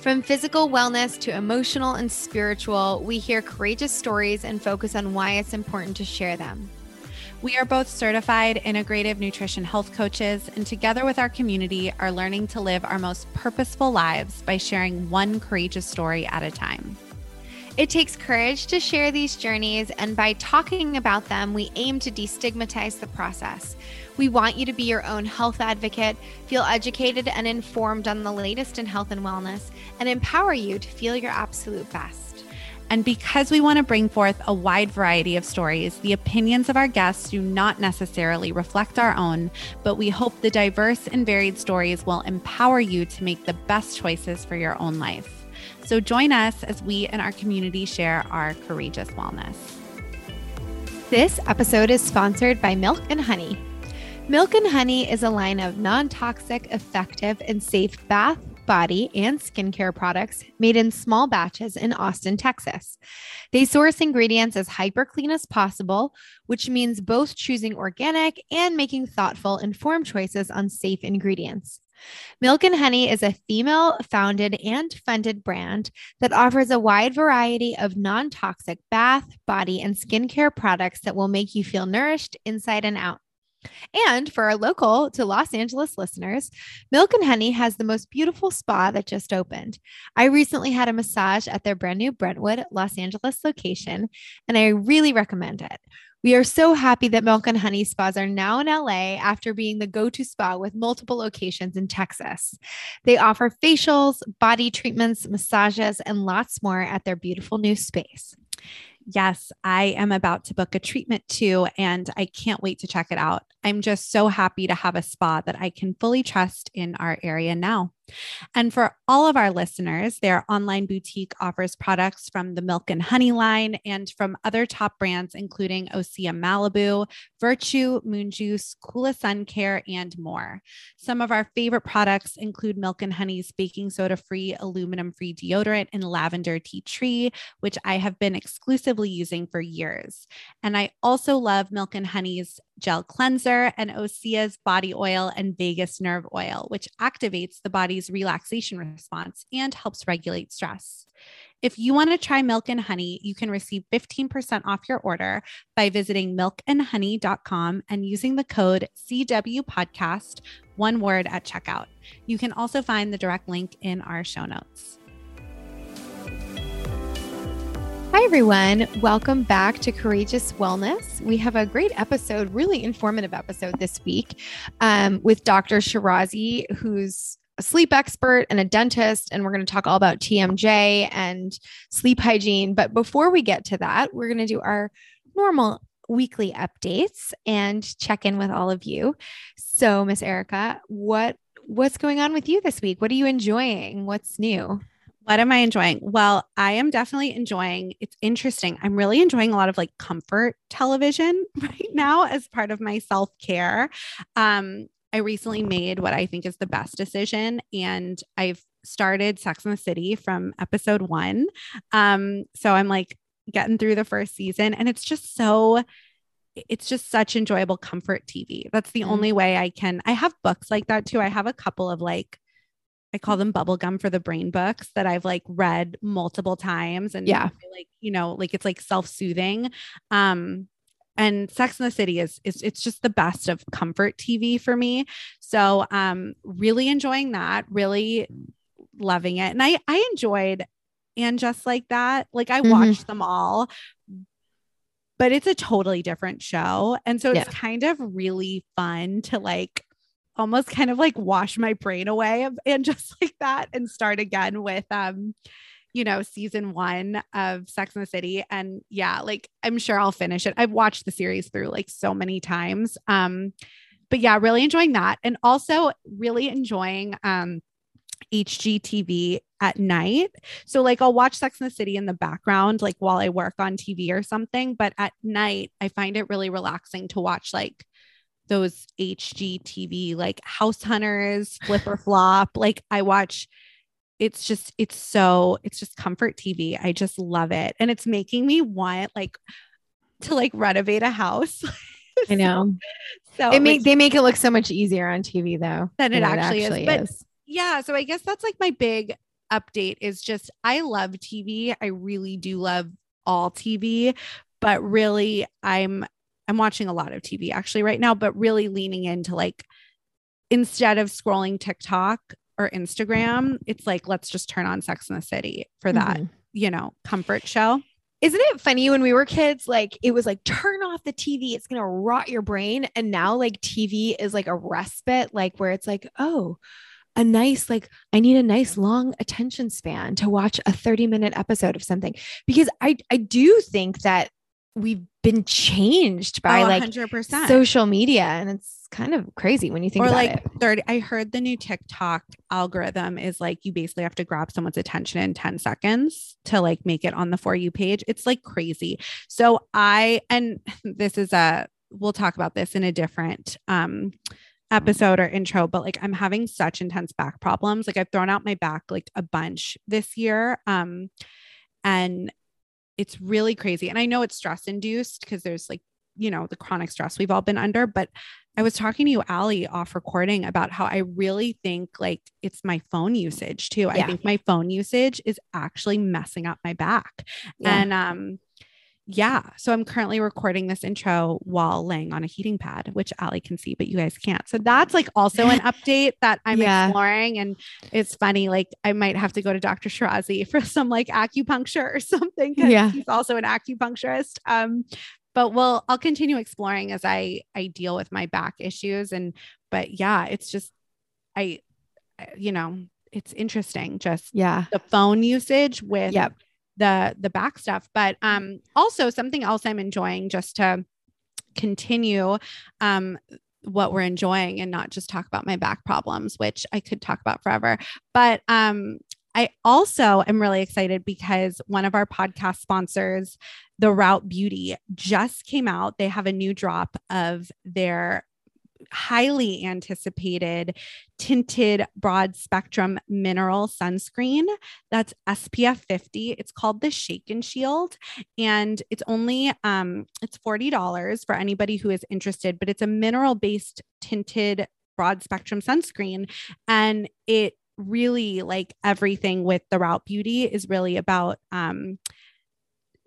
From physical wellness to emotional and spiritual, we hear courageous stories and focus on why it's important to share them. We are both certified integrative nutrition health coaches, and together with our community, are learning to live our most purposeful lives by sharing one courageous story at a time. It takes courage to share these journeys, and by talking about them, we aim to destigmatize the process. We want you to be your own health advocate, feel educated and informed on the latest in health and wellness, and empower you to feel your absolute best. And because we want to bring forth a wide variety of stories, the opinions of our guests do not necessarily reflect our own, but we hope the diverse and varied stories will empower you to make the best choices for your own life. So join us as we and our community share our courageous wellness. This episode is sponsored by Milk and Honey. Milk and Honey is a line of non toxic, effective, and safe bath, body, and skincare products made in small batches in Austin, Texas. They source ingredients as hyper clean as possible, which means both choosing organic and making thoughtful, informed choices on safe ingredients. Milk and Honey is a female founded and funded brand that offers a wide variety of non toxic bath, body, and skincare products that will make you feel nourished inside and out. And for our local to Los Angeles listeners, Milk and Honey has the most beautiful spa that just opened. I recently had a massage at their brand new Brentwood, Los Angeles location, and I really recommend it. We are so happy that Milk and Honey spas are now in LA after being the go to spa with multiple locations in Texas. They offer facials, body treatments, massages, and lots more at their beautiful new space. Yes, I am about to book a treatment too, and I can't wait to check it out. I'm just so happy to have a spa that I can fully trust in our area now. And for all of our listeners, their online boutique offers products from the Milk and Honey line and from other top brands, including Osea Malibu, Virtue, Moon Juice, Coola Sun Care, and more. Some of our favorite products include Milk and Honey's baking soda free, aluminum free deodorant and lavender tea tree, which I have been exclusively using for years. And I also love Milk and Honey's gel cleanser and Osea's body oil and vagus nerve oil, which activates the body's relaxation response and helps regulate stress. If you want to try milk and honey, you can receive 15% off your order by visiting milkandhoney.com and using the code CW podcast, one word at checkout. You can also find the direct link in our show notes. Hi, everyone. Welcome back to Courageous Wellness. We have a great episode, really informative episode this week um, with Dr. Shirazi, who's a sleep expert and a dentist. And we're going to talk all about TMJ and sleep hygiene. But before we get to that, we're going to do our normal weekly updates and check in with all of you. So, Miss Erica, what what's going on with you this week? What are you enjoying? What's new? What am I enjoying? Well, I am definitely enjoying. It's interesting. I'm really enjoying a lot of like comfort television right now as part of my self care. Um, I recently made what I think is the best decision, and I've started Sex and the City from episode one. Um, so I'm like getting through the first season, and it's just so it's just such enjoyable comfort TV. That's the mm-hmm. only way I can. I have books like that too. I have a couple of like I call them bubblegum for the brain books that I've like read multiple times and yeah, like, you know, like it's like self-soothing. Um, and Sex in the City is, is it's just the best of comfort TV for me. So um really enjoying that, really loving it. And I I enjoyed and just like that, like I mm-hmm. watched them all, but it's a totally different show. And so it's yeah. kind of really fun to like almost kind of like wash my brain away and just like that and start again with um you know season 1 of Sex and the City and yeah like I'm sure I'll finish it. I've watched the series through like so many times. Um but yeah, really enjoying that and also really enjoying um HGTV at night. So like I'll watch Sex in the City in the background like while I work on TV or something, but at night I find it really relaxing to watch like those HGTV like House Hunters, Flip or Flop. Like I watch it's just it's so it's just comfort TV. I just love it. And it's making me want like to like renovate a house. I know. So, it make they make it look so much easier on TV though than it, actually, it actually, is. But is. yeah, so I guess that's like my big update is just I love TV. I really do love all TV, but really I'm I'm watching a lot of TV actually right now, but really leaning into like instead of scrolling TikTok or Instagram, it's like let's just turn on Sex in the City for that, mm-hmm. you know, comfort show. Isn't it funny when we were kids? Like it was like turn off the TV, it's gonna rot your brain. And now like TV is like a respite, like where it's like, oh, a nice like i need a nice long attention span to watch a 30 minute episode of something because i i do think that we've been changed by oh, like 100%. social media and it's kind of crazy when you think or about like it. 30 I heard the new TikTok algorithm is like you basically have to grab someone's attention in 10 seconds to like make it on the for you page. It's like crazy. So I and this is a we'll talk about this in a different um episode or intro, but like I'm having such intense back problems. Like I've thrown out my back like a bunch this year. Um and it's really crazy. And I know it's stress induced because there's like, you know, the chronic stress we've all been under. But I was talking to you, Allie, off recording about how I really think like it's my phone usage too. Yeah. I think my phone usage is actually messing up my back. Yeah. And um, yeah. So I'm currently recording this intro while laying on a heating pad, which Allie can see, but you guys can't. So that's like also an update that I'm yeah. exploring. And it's funny, like I might have to go to Dr. Shirazi for some like acupuncture or something. Yeah. He's also an acupuncturist. Um, but we'll I'll continue exploring as I I deal with my back issues. And but yeah, it's just I you know, it's interesting just yeah the phone usage with yep the the back stuff but um also something else i'm enjoying just to continue um what we're enjoying and not just talk about my back problems which i could talk about forever but um I also am really excited because one of our podcast sponsors, The Route Beauty, just came out. They have a new drop of their highly anticipated tinted broad spectrum mineral sunscreen that's SPF 50. It's called the Shake and Shield and it's only um it's $40 for anybody who is interested, but it's a mineral based tinted broad spectrum sunscreen and it really like everything with the route beauty is really about um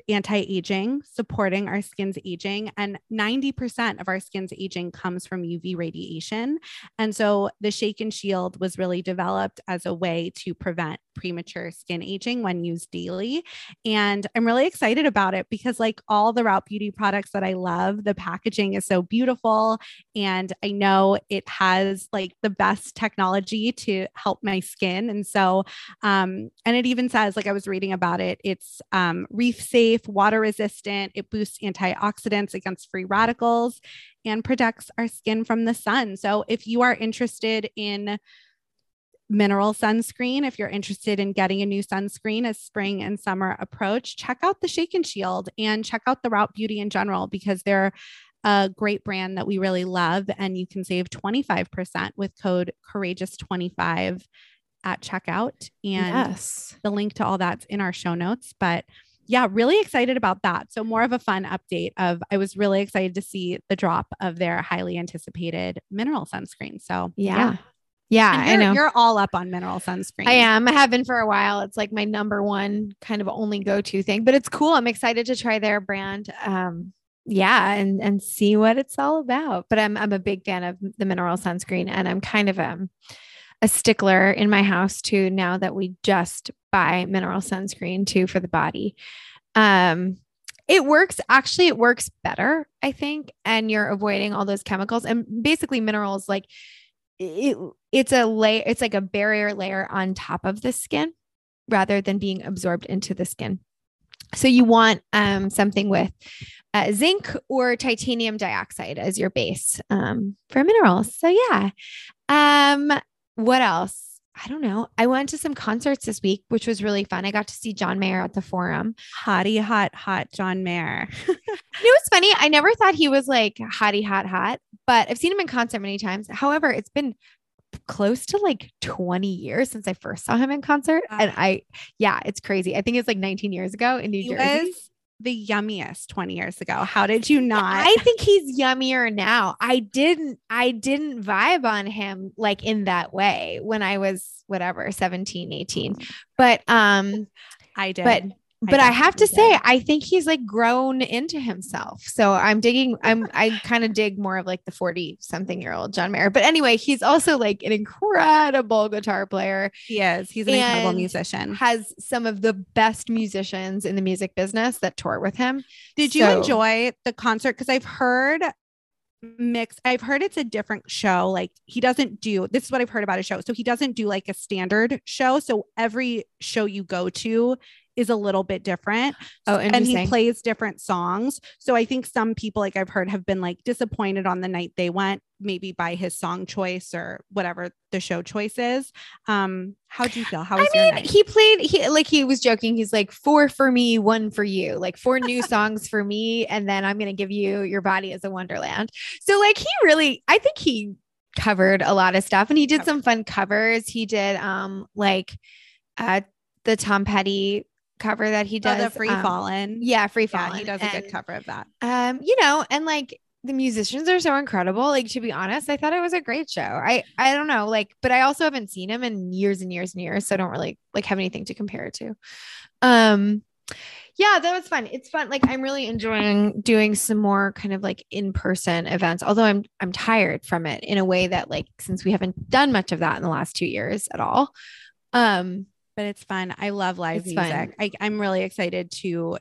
anti-aging, supporting our skin's aging. And 90% of our skin's aging comes from UV radiation. And so the Shake and Shield was really developed as a way to prevent premature skin aging when used daily. And I'm really excited about it because, like all the Route Beauty products that I love, the packaging is so beautiful. And I know it has like the best technology to help my skin. And so, um, and it even says, like I was reading about it, it's um, reef safe, water resistant, it boosts antioxidants against free radicals and protects our skin from the sun. So if you are interested in, mineral sunscreen. If you're interested in getting a new sunscreen as spring and summer approach, check out the Shake and Shield and check out the Route Beauty in general because they're a great brand that we really love. And you can save 25% with code courageous25 at checkout. And yes. the link to all that's in our show notes. But yeah, really excited about that. So more of a fun update of I was really excited to see the drop of their highly anticipated mineral sunscreen. So yeah. yeah. Yeah, I know. You're all up on mineral sunscreen. I am. I have been for a while. It's like my number one kind of only go-to thing, but it's cool. I'm excited to try their brand. Um, yeah, and and see what it's all about. But I'm I'm a big fan of the mineral sunscreen, and I'm kind of um a stickler in my house too. Now that we just buy mineral sunscreen too for the body, um, it works. Actually, it works better, I think, and you're avoiding all those chemicals and basically minerals like it, it's a layer, it's like a barrier layer on top of the skin rather than being absorbed into the skin. So you want um, something with uh, zinc or titanium dioxide as your base um, for minerals. So yeah. Um, what else? I don't know. I went to some concerts this week, which was really fun. I got to see John Mayer at the Forum. Hottie, hot, hot John Mayer. you know what's funny? I never thought he was like hottie, hot, hot, but I've seen him in concert many times. However, it's been close to like 20 years since I first saw him in concert. And I, yeah, it's crazy. I think it's like 19 years ago in New he Jersey. was the yummiest 20 years ago. How did you not? I think he's yummier now. I didn't I didn't vibe on him like in that way when I was whatever 17, 18. But um I did. but but I, have to say. I think he's like grown into himself. So I'm digging I'm I kind of dig more of like the 40 something year old John Mayer. But anyway, he's also like an incredible guitar player. he is. He's an incredible musician. Has some of the best musicians in the music business that tour with him. Did you enjoy the concert? Because I've heard mix. I've heard it's a different show. Like he doesn't do this is what I've heard about a show. So he doesn't do like a standard show. So every show you go to is a little bit different. Oh, and he plays different songs. So I think some people, like I've heard, have been like disappointed on the night they went, maybe by his song choice or whatever the show choice is. Um, how do you feel? How was I mean, he played he like he was joking. He's like four for me, one for you. Like four new songs for me, and then I'm gonna give you your body as a wonderland. So like he really, I think he covered a lot of stuff, and he did some fun covers. He did um like uh the Tom Petty cover that he Oh, does. the free um, fallen. Yeah, free yeah, fallen. he does a good cover of that. Um, you know, and like the musicians are so incredible. Like to be honest, I thought it was a great show. I I don't know, like, but I also haven't seen him in years and years and years, so I don't really like have anything to compare it to. Um, yeah, that was fun. It's fun. Like I'm really enjoying doing some more kind of like in-person events. Although I'm I'm tired from it in a way that like since we haven't done much of that in the last two years at all. Um, but it's fun. I love live It's fun. music. I, I'm really excited to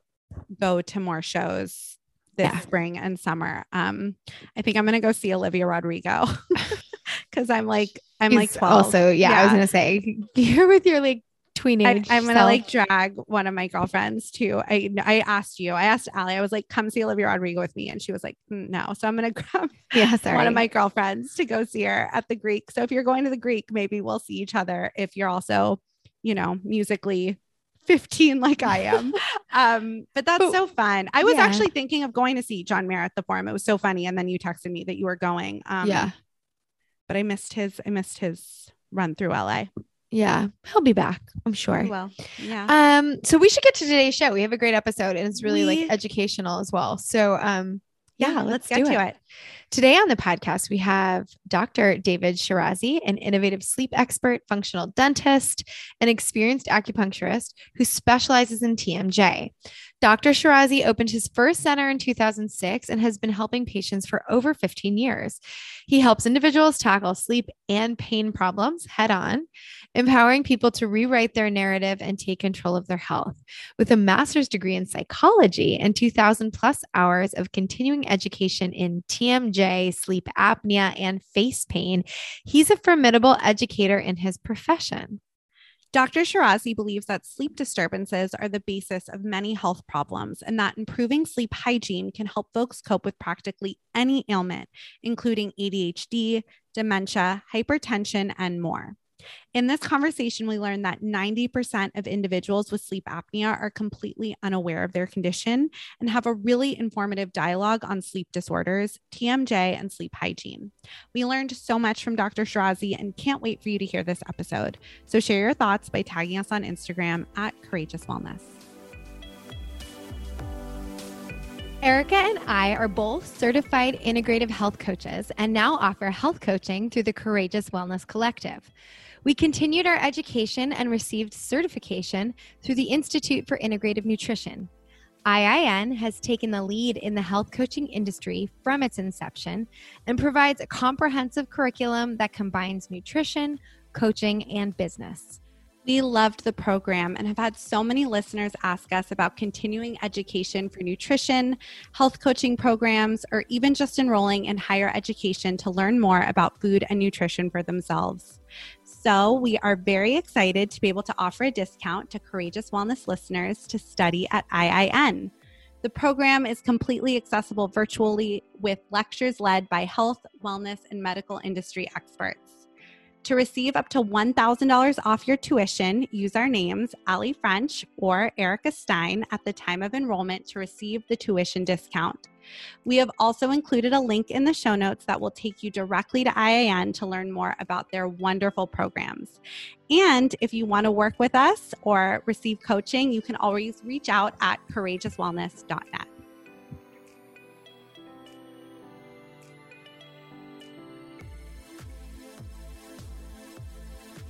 go to more shows this Yeah. spring and summer. Um, I think I'm gonna go see Olivia Rodrigo because I'm like I'm like 12. Also, yeah, I was gonna say you're with your like I, tweenage. I'm gonna self. like drag one of my girlfriends to. I I asked you. I asked Allie. I was like, "Come see Olivia Rodrigo with me," and she was like, "Mm, "No." So I'm gonna grab yeah, sorry. one of my girlfriends to go see her at the Greek. So if you're going to the Greek, maybe we'll see each other. If you're also, you know, musically 15 like I am. um, but that's But- so fun. I was yeah. actually thinking of going to see John Mayer at the forum. It was so funny. And then you texted me that you were going. Um, yeah. But I missed his, I missed his run through LA. Yeah, he'll be back, I'm sure. Well, yeah. Um, so we should get to today's show. We have a great episode and it's really We- like educational as well. So um yeah, let's, get do to it. Today on the podcast, we have Dr. David Shirazi, an innovative sleep expert, functional dentist, and experienced acupuncturist who specializes in TMJ. Dr. Shirazi opened his first center in 2006 and has been helping patients for over 15 years. He helps individuals tackle sleep and pain problems head on, empowering people to rewrite their narrative and take control of their health. With a master's degree in psychology and 2,000 plus hours of continuing education in TMJ, sleep apnea, and face pain, he's a formidable educator in his profession. Dr. Shirazi believes that sleep disturbances are the basis of many health problems and that improving sleep hygiene can help folks cope with practically any ailment, including ADHD, dementia, hypertension, and more. In this conversation, we learned that 90% of individuals with sleep apnea are completely unaware of their condition and have a really informative dialogue on sleep disorders, TMJ, and sleep hygiene. We learned so much from Dr. Shirazi and can't wait for you to hear this episode. So share your thoughts by tagging us on Instagram at Courageous Wellness. Erica and I are both certified integrative health coaches and now offer health coaching through the Courageous Wellness Collective. We continued our education and received certification through the Institute for Integrative Nutrition. IIN has taken the lead in the health coaching industry from its inception and provides a comprehensive curriculum that combines nutrition, coaching, and business. We loved the program and have had so many listeners ask us about continuing education for nutrition, health coaching programs, or even just enrolling in higher education to learn more about food and nutrition for themselves. So, we are very excited to be able to offer a discount to Courageous Wellness listeners to study at IIN. The program is completely accessible virtually with lectures led by health, wellness, and medical industry experts. To receive up to $1,000 off your tuition, use our names, Allie French or Erica Stein, at the time of enrollment to receive the tuition discount. We have also included a link in the show notes that will take you directly to IIN to learn more about their wonderful programs. And if you want to work with us or receive coaching, you can always reach out at courageouswellness.net.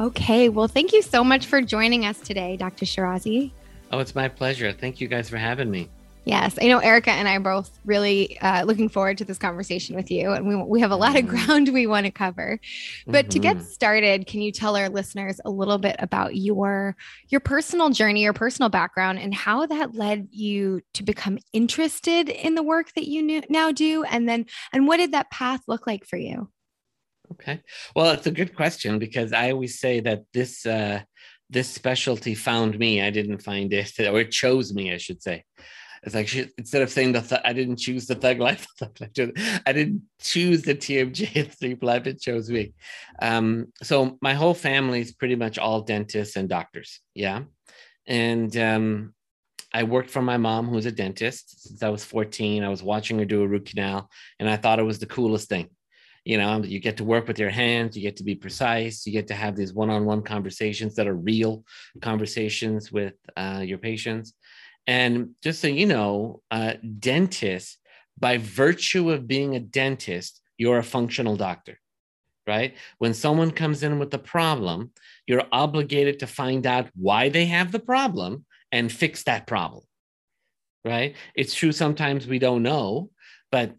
Okay, well, thank you so much for joining us today, Dr. Shirazi. Oh, it's my pleasure. Thank you guys for having me. Yes, I know Erica and I are both really uh, looking forward to this conversation with you, and we we have a lot of mm-hmm. ground we want to cover. But mm-hmm. to get mm-hmm. started, can you tell our listeners a little bit about your your personal journey, your personal background, and how that led you to become interested in the work that you now do, and then and what did that path look like for you? Okay. Well, it's a good question because I always say that this uh, this specialty found me. I didn't find it, or it chose me, I should say. It's like instead of saying that th- I didn't choose the thug life, I didn't choose the TMJ sleep life. It chose me. Um, so my whole family is pretty much all dentists and doctors. Yeah, and um, I worked for my mom, who's a dentist since I was 14. I was watching her do a root canal, and I thought it was the coolest thing you know you get to work with your hands you get to be precise you get to have these one-on-one conversations that are real conversations with uh, your patients and just so you know uh, dentists by virtue of being a dentist you're a functional doctor right? When someone comes in with a problem you're obligated to find out why they have the problem and fix that problem right? It's true sometimes we don't know but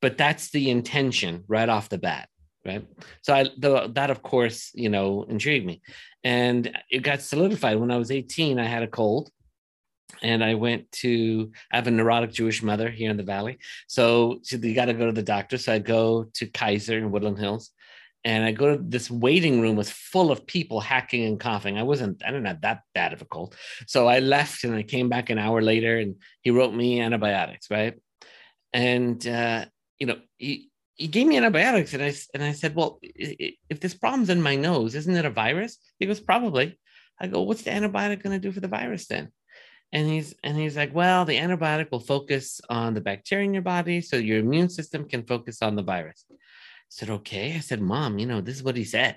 but that's the intention right off the bat right? So i the, that of course you know intrigued me. And it got solidified. When i was 18 i had a cold and i went to i have a neurotic jewish mother here in the valley so you got to go to the doctor so i go to kaiser in woodland hills and I go to this waiting room was full of people hacking and coughing. I wasn't, I didn't have that bad of a cold. So I left and I came back an hour later and he wrote me antibiotics, right? And uh, you know, he, he gave me antibiotics and I, and I said, well, if this problem's in my nose, isn't it a virus? He goes, probably. I go, what's the antibiotic going to do for the virus then? And he's, and he's like, well, the antibiotic will focus on the bacteria in your body. So your immune system can focus on the virus. I said, okay. I said, mom, you know, this is what he said.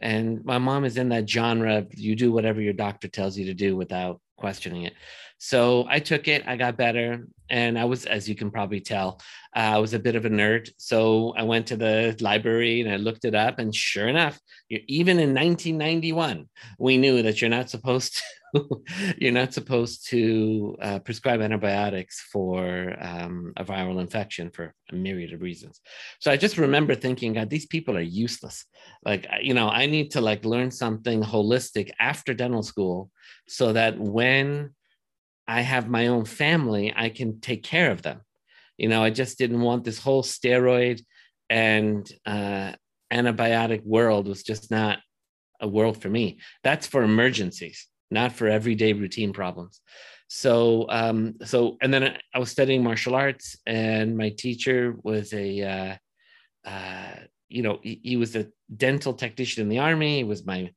And my mom is in that genre. of You do whatever your doctor tells you to do without questioning it. So I took it, I got better. And I was, as you can probably tell, uh, I was a bit of a nerd. So I went to the library and I looked it up. And sure enough, even in 1991, we knew that you're not supposed to. you're not supposed to uh, prescribe antibiotics for um, a viral infection for a myriad of reasons. So I just remember thinking, God, these people are useless. Like, you know, I need to like learn something holistic after dental school so that when I have my own family, I can take care of them. You know, I just didn't want this whole steroid and uh, antibiotic world was just not a world for me. That's for emergencies, not for everyday routine problems. So, um, so, and then I was studying martial arts, and my teacher was a, uh, uh, you know, he, he, was a dental technician in the army. He was my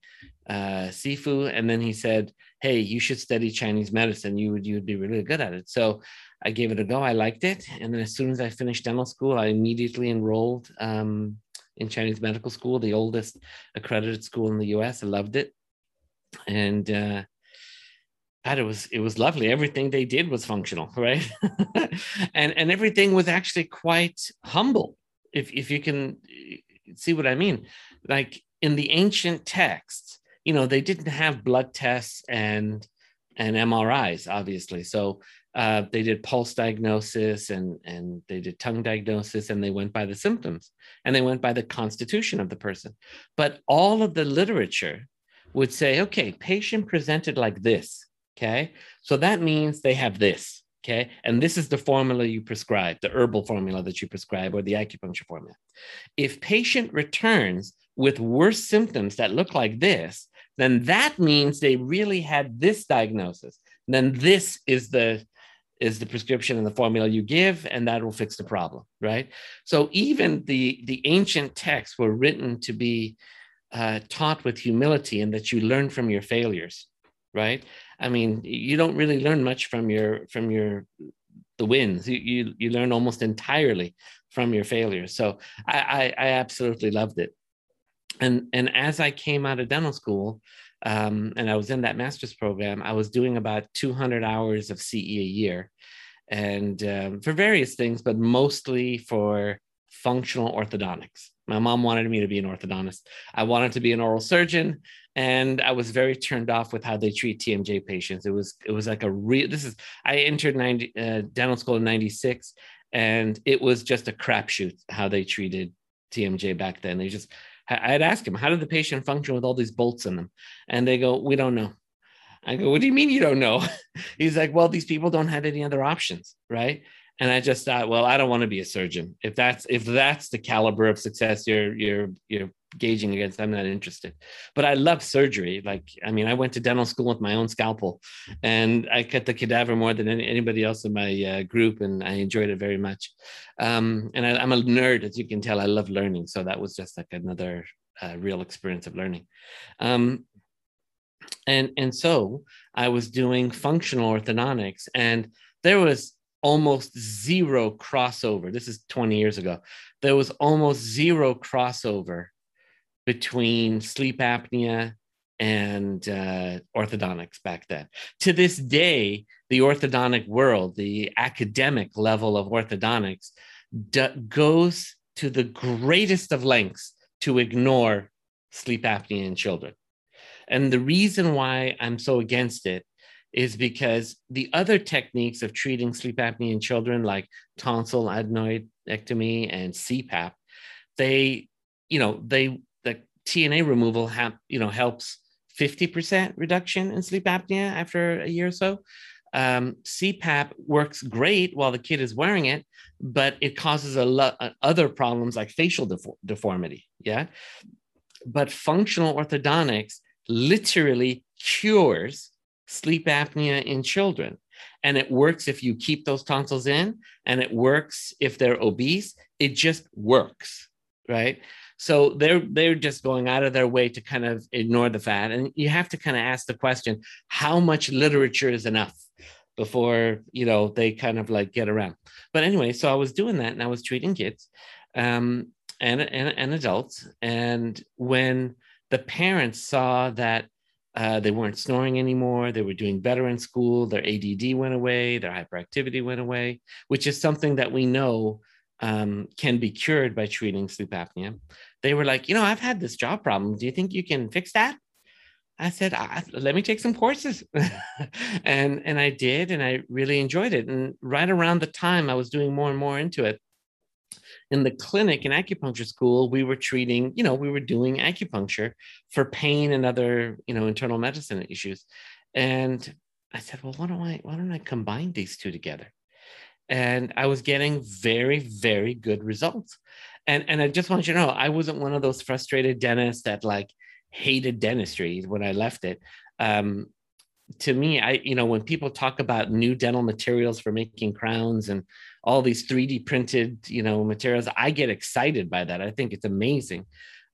uh, Sifu, and then he said, "Hey, you should study Chinese medicine. You would you would be really good at it." So I gave it a go. I liked it, and then as soon as I finished dental school, I immediately enrolled um, in Chinese medical school, the oldest accredited school in the U.S. I loved it, and uh, God, it was it was lovely. Everything they did was functional, right? and and everything was actually quite humble. If if you can see what I mean, like in the ancient texts, you know, they didn't have blood tests and and MRIs, obviously. So uh, they did pulse diagnosis and and they did tongue diagnosis and they went by the symptoms and they went by the constitution of the person. But all of the literature would say, okay, patient presented like this. Okay, so that means they have this. Okay, and this is the formula you prescribe, the herbal formula that you prescribe, or the acupuncture formula. If patient returns with worse symptoms that look like this, then that means they really had this diagnosis. then this is the is the prescription and the formula you give, and that will fix the problem, right? So even the the ancient texts were written to be uh, taught with humility and that you learn from your failures, right? I mean, you don't really learn much from your from your the wins. You you, you learn almost entirely from your failures. So I, I, I absolutely loved it. And and as I came out of dental school, um, and I was in that master's program, I was doing about 200 hours of CE a year, and um, for various things, but mostly for functional orthodontics. My mom wanted me to be an orthodontist. I wanted to be an oral surgeon, and I was very turned off with how they treat TMJ patients. It was it was like a real. This is I entered 90, uh, dental school in '96, and it was just a crapshoot how they treated TMJ back then. They just I'd ask him, how did the patient function with all these bolts in them? And they go, we don't know. I go, what do you mean you don't know? He's like, well, these people don't have any other options, right? And I just thought, well, I don't want to be a surgeon. If that's if that's the caliber of success you're you're you're gauging against, I'm not interested. But I love surgery. Like, I mean, I went to dental school with my own scalpel, and I cut the cadaver more than any, anybody else in my uh, group, and I enjoyed it very much. Um, and I, am a nerd, as you can tell. I love learning, so that was just like another uh, real experience of learning. Um, and and so I was doing functional orthodontics, and there was almost zero crossover. This is 20 years ago. There was almost zero crossover between sleep apnea and uh, orthodontics back then. To this day, the orthodontic world, the academic level of orthodontics, d- goes to the greatest of lengths to ignore sleep apnea in children. And the reason why I'm so against it is because the other techniques of treating sleep apnea in children, like tonsil adenoidectomy and CPAP, they, you know, they the TNA removal have, you know, helps 50% reduction in sleep apnea after a year or so. Um, CPAP works great while the kid is wearing it, but it causes a lot of other problems like facial defo- deformity. Yeah. But functional orthodontics literally cures sleep apnea in children. And it works if you keep those tonsils in, and it works if they're obese. It just works, right? So they're they're just going out of their way to kind of ignore the fat. And you have to kind of ask the question, how much literature is enough before you know they kind of like get around. But anyway, so I was doing that and I was treating kids um, and, and, and adults. And when the parents saw that uh, they weren't snoring anymore. They were doing better in school. Their ADD went away. Their hyperactivity went away, which is something that we know um, can be cured by treating sleep apnea. They were like, you know, I've had this job problem. Do you think you can fix that? I said, I, let me take some courses. and, and I did, and I really enjoyed it. And right around the time I was doing more and more into it, in the clinic in acupuncture school, we were treating, you know, we were doing acupuncture for pain and other, you know, internal medicine issues. And I said, well, why don't I, why don't I combine these two together? And I was getting very, very good results. And, and I just want you to know, I wasn't one of those frustrated dentists that like hated dentistry when I left it. Um, to me, I, you know, when people talk about new dental materials for making crowns and all these 3D printed, you know, materials. I get excited by that. I think it's amazing.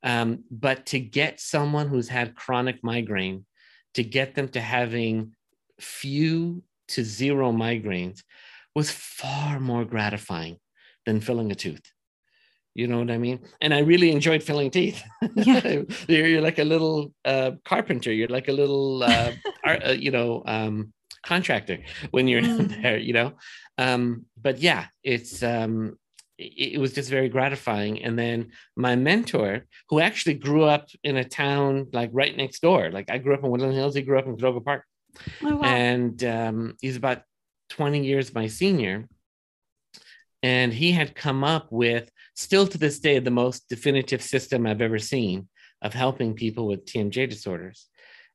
Um, but to get someone who's had chronic migraine, to get them to having few to zero migraines was far more gratifying than filling a tooth. You know what I mean? And I really enjoyed filling teeth. Yeah. you're, you're, like a little uh, carpenter. You're like a little, uh, art, uh, you know, um, contractor when you're mm. there, you know? Um, but yeah, it's, um, it, it was just very gratifying. And then my mentor, who actually grew up in a town like right next door, like I grew up in Woodland Hills, he grew up in Canoga Park. Oh, wow. And um, he's about 20 years my senior. And he had come up with, still to this day, the most definitive system I've ever seen of helping people with TMJ disorders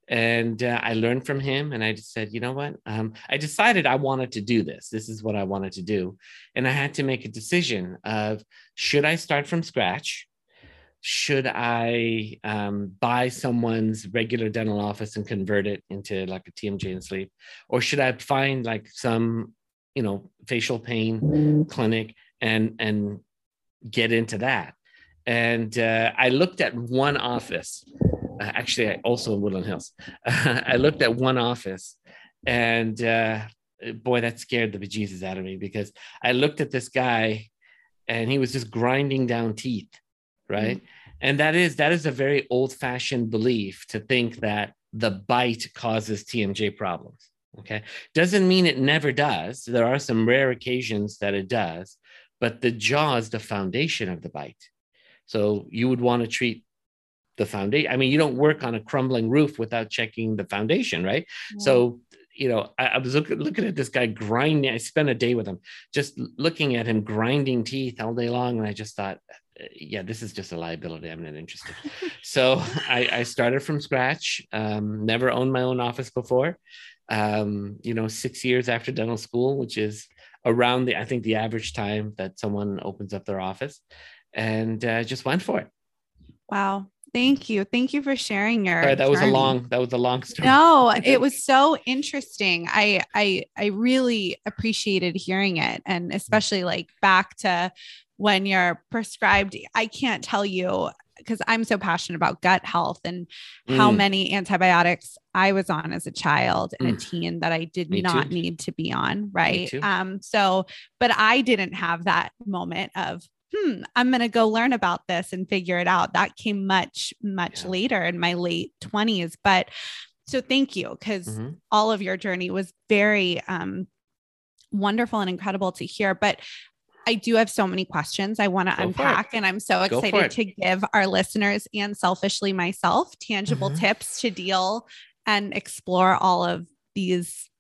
and uh, I learned from him. And I just said, you know what? Um, I decided I wanted to do this. This is what I wanted to do, and I had to make a decision of should I start from scratch? Should I um, buy someone's regular dental office and convert it into like a TMJ and sleep, or should I find like some, you know, facial pain clinic and and get into that? and uh, I looked at one office. Uh, actually, I also in Woodland Hills. I looked at one office, and uh, boy, that scared the bejesus out of me because I looked at this guy, and he was just grinding down teeth, right? Mm-hmm. And that is that is a very old-fashioned belief to think that the bite causes TMJ problems. Okay, doesn't mean it never does. There are some rare occasions that it does, but the jaw is the foundation of the bite. So you would want to treat the foundation. I mean, you don't work on a crumbling roof without checking the foundation, right? Yeah. So, you know, I, I was looking, looking at this guy grinding. I spent a day with him, just looking at him grinding teeth all day long. And I just thought, uh, yeah, this is just a liability. I'm not interested. so I, I, started from scratch. Um, never owned my own office before. Um, you know, six years after dental school, which is around the I think the average time that someone opens up their office and uh, just went for it. Wow. Thank you. Thank you for sharing your. That journey. was a long. That was a long story. No, it was so interesting. I I I really appreciated hearing it, and especially like back to when you're prescribed. I can't tell you because I'm so passionate about gut health and mm. how many antibiotics I was on as a child and mm. a teen that I did Me not too. need to be on. Right. Um, so, but I didn't have that moment of hmm, I'm going to go learn about this and figure it out. That came much, much yeah. later in my late 20s. But so thank you because mm-hmm. all of your journey was very um, wonderful and incredible to hear. But I do have so many questions I want to unpack, and I'm so excited to give our listeners and selfishly myself tangible mm-hmm. tips to deal and explore all of these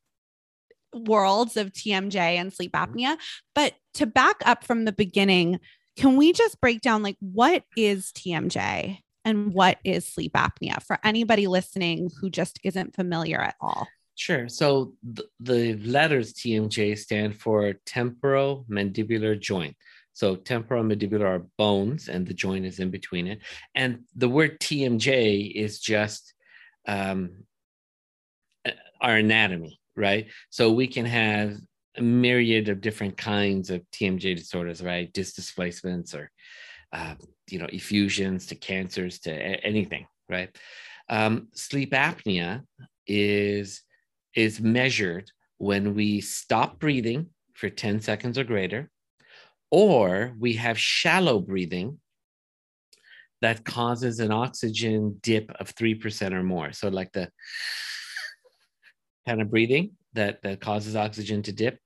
worlds of TMJ and sleep mm-hmm. apnea. But to back up from the beginning, can we just break down like what is TMJ and what is sleep apnea for anybody listening who just isn't familiar at all? Sure. So th- the letters TMJ stand for temporomandibular joint. So temporomandibular are bones, and the joint is in between it. And the word TMJ is just um, our anatomy, right? So we can have a myriad of different kinds of TMJ disorders, right? Disc displacements or, uh, you know, effusions to cancers to a- anything, right? Um, sleep apnea is is measured when we stop breathing for 10 seconds or greater, or we have shallow breathing that causes an oxygen dip of 3% or more. So, like the kind of breathing that, that causes oxygen to dip.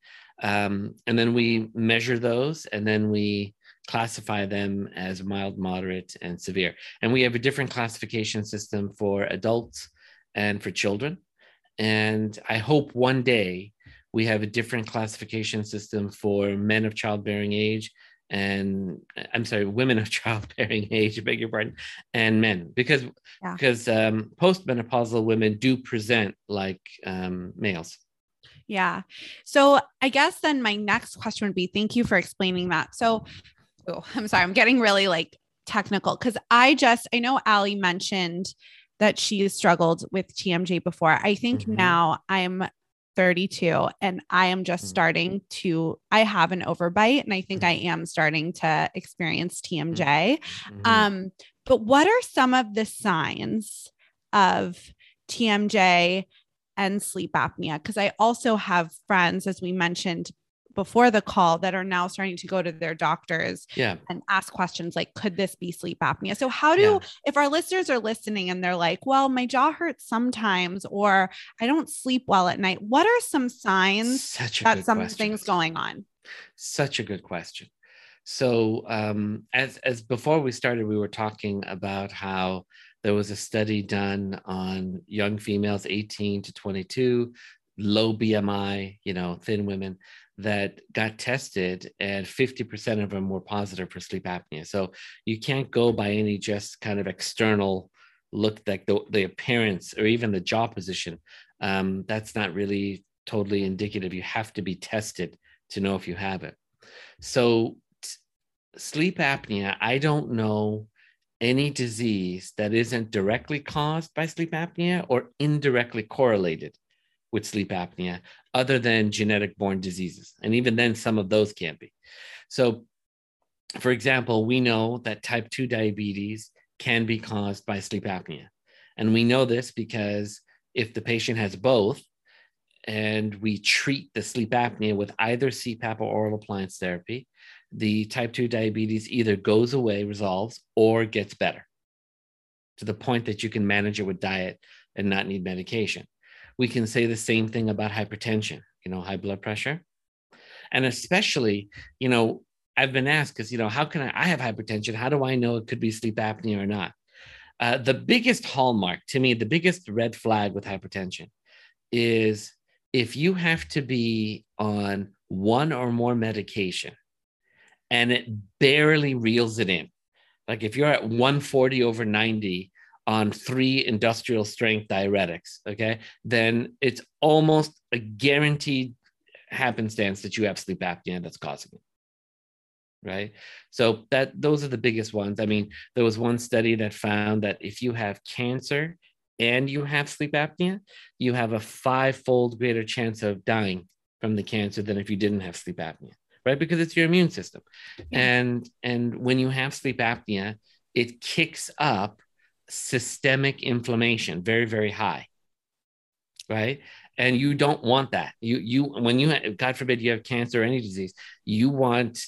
Um, and then we measure those and then we classify them as mild, moderate, and severe. And we have a different classification system for adults and for children. And I hope one day we have a different classification system for men of childbearing age and I'm sorry, women of childbearing age, I beg your pardon, and men, because yeah. because um, postmenopausal women do present like um, males. Yeah. So I guess then my next question would be thank you for explaining that. So oh, I'm sorry, I'm getting really like technical because I just, I know Allie mentioned that she has struggled with TMJ before. I think mm-hmm. now I'm 32 and I am just mm-hmm. starting to, I have an overbite and I think I mm-hmm. am starting to experience TMJ. Mm-hmm. Um, but what are some of the signs of TMJ and sleep apnea because I also have friends, as we mentioned before the call, that are now starting to go to their doctors yeah. and ask questions like, could this be sleep apnea? So, how do, yeah. if our listeners are listening and they're like, well, my jaw hurts sometimes, or I don't sleep well at night, what are some signs that something's going on? Such a good question. So, um, as as before we started, we were talking about how there was a study done on young females, 18 to 22, low BMI, you know, thin women that got tested, and 50% of them were positive for sleep apnea. So you can't go by any just kind of external look like the, the appearance or even the jaw position. Um, that's not really totally indicative. You have to be tested to know if you have it. So, t- sleep apnea, I don't know any disease that isn't directly caused by sleep apnea or indirectly correlated with sleep apnea other than genetic born diseases and even then some of those can't be so for example, we know that type 2 diabetes can be caused by sleep apnea. And we know this because if the patient has both, and we treat the sleep apnea with either CPAP or oral appliance therapy, the type 2 diabetes either goes away, resolves, or gets better to the point that you can manage it with diet and not need medication. We can say the same thing about hypertension, you know, high blood pressure. And especially, you know, I've been asked because, you know, how can I, I have hypertension? How do I know it could be sleep apnea or not? Uh, the biggest hallmark to me, the biggest red flag with hypertension is if you have to be on one or more medication and it barely reels it in, like if you're at 140 over 90 on three industrial strength diuretics, okay, then it's almost a guaranteed happenstance that you have sleep apnea that's causing it. Right. So that those are the biggest ones. I mean, there was one study that found that if you have cancer and you have sleep apnea, you have a five-fold greater chance of dying from the cancer than if you didn't have sleep apnea right because it's your immune system and and when you have sleep apnea it kicks up systemic inflammation very very high right? And you don't want that. You you when you god forbid you have cancer or any disease you want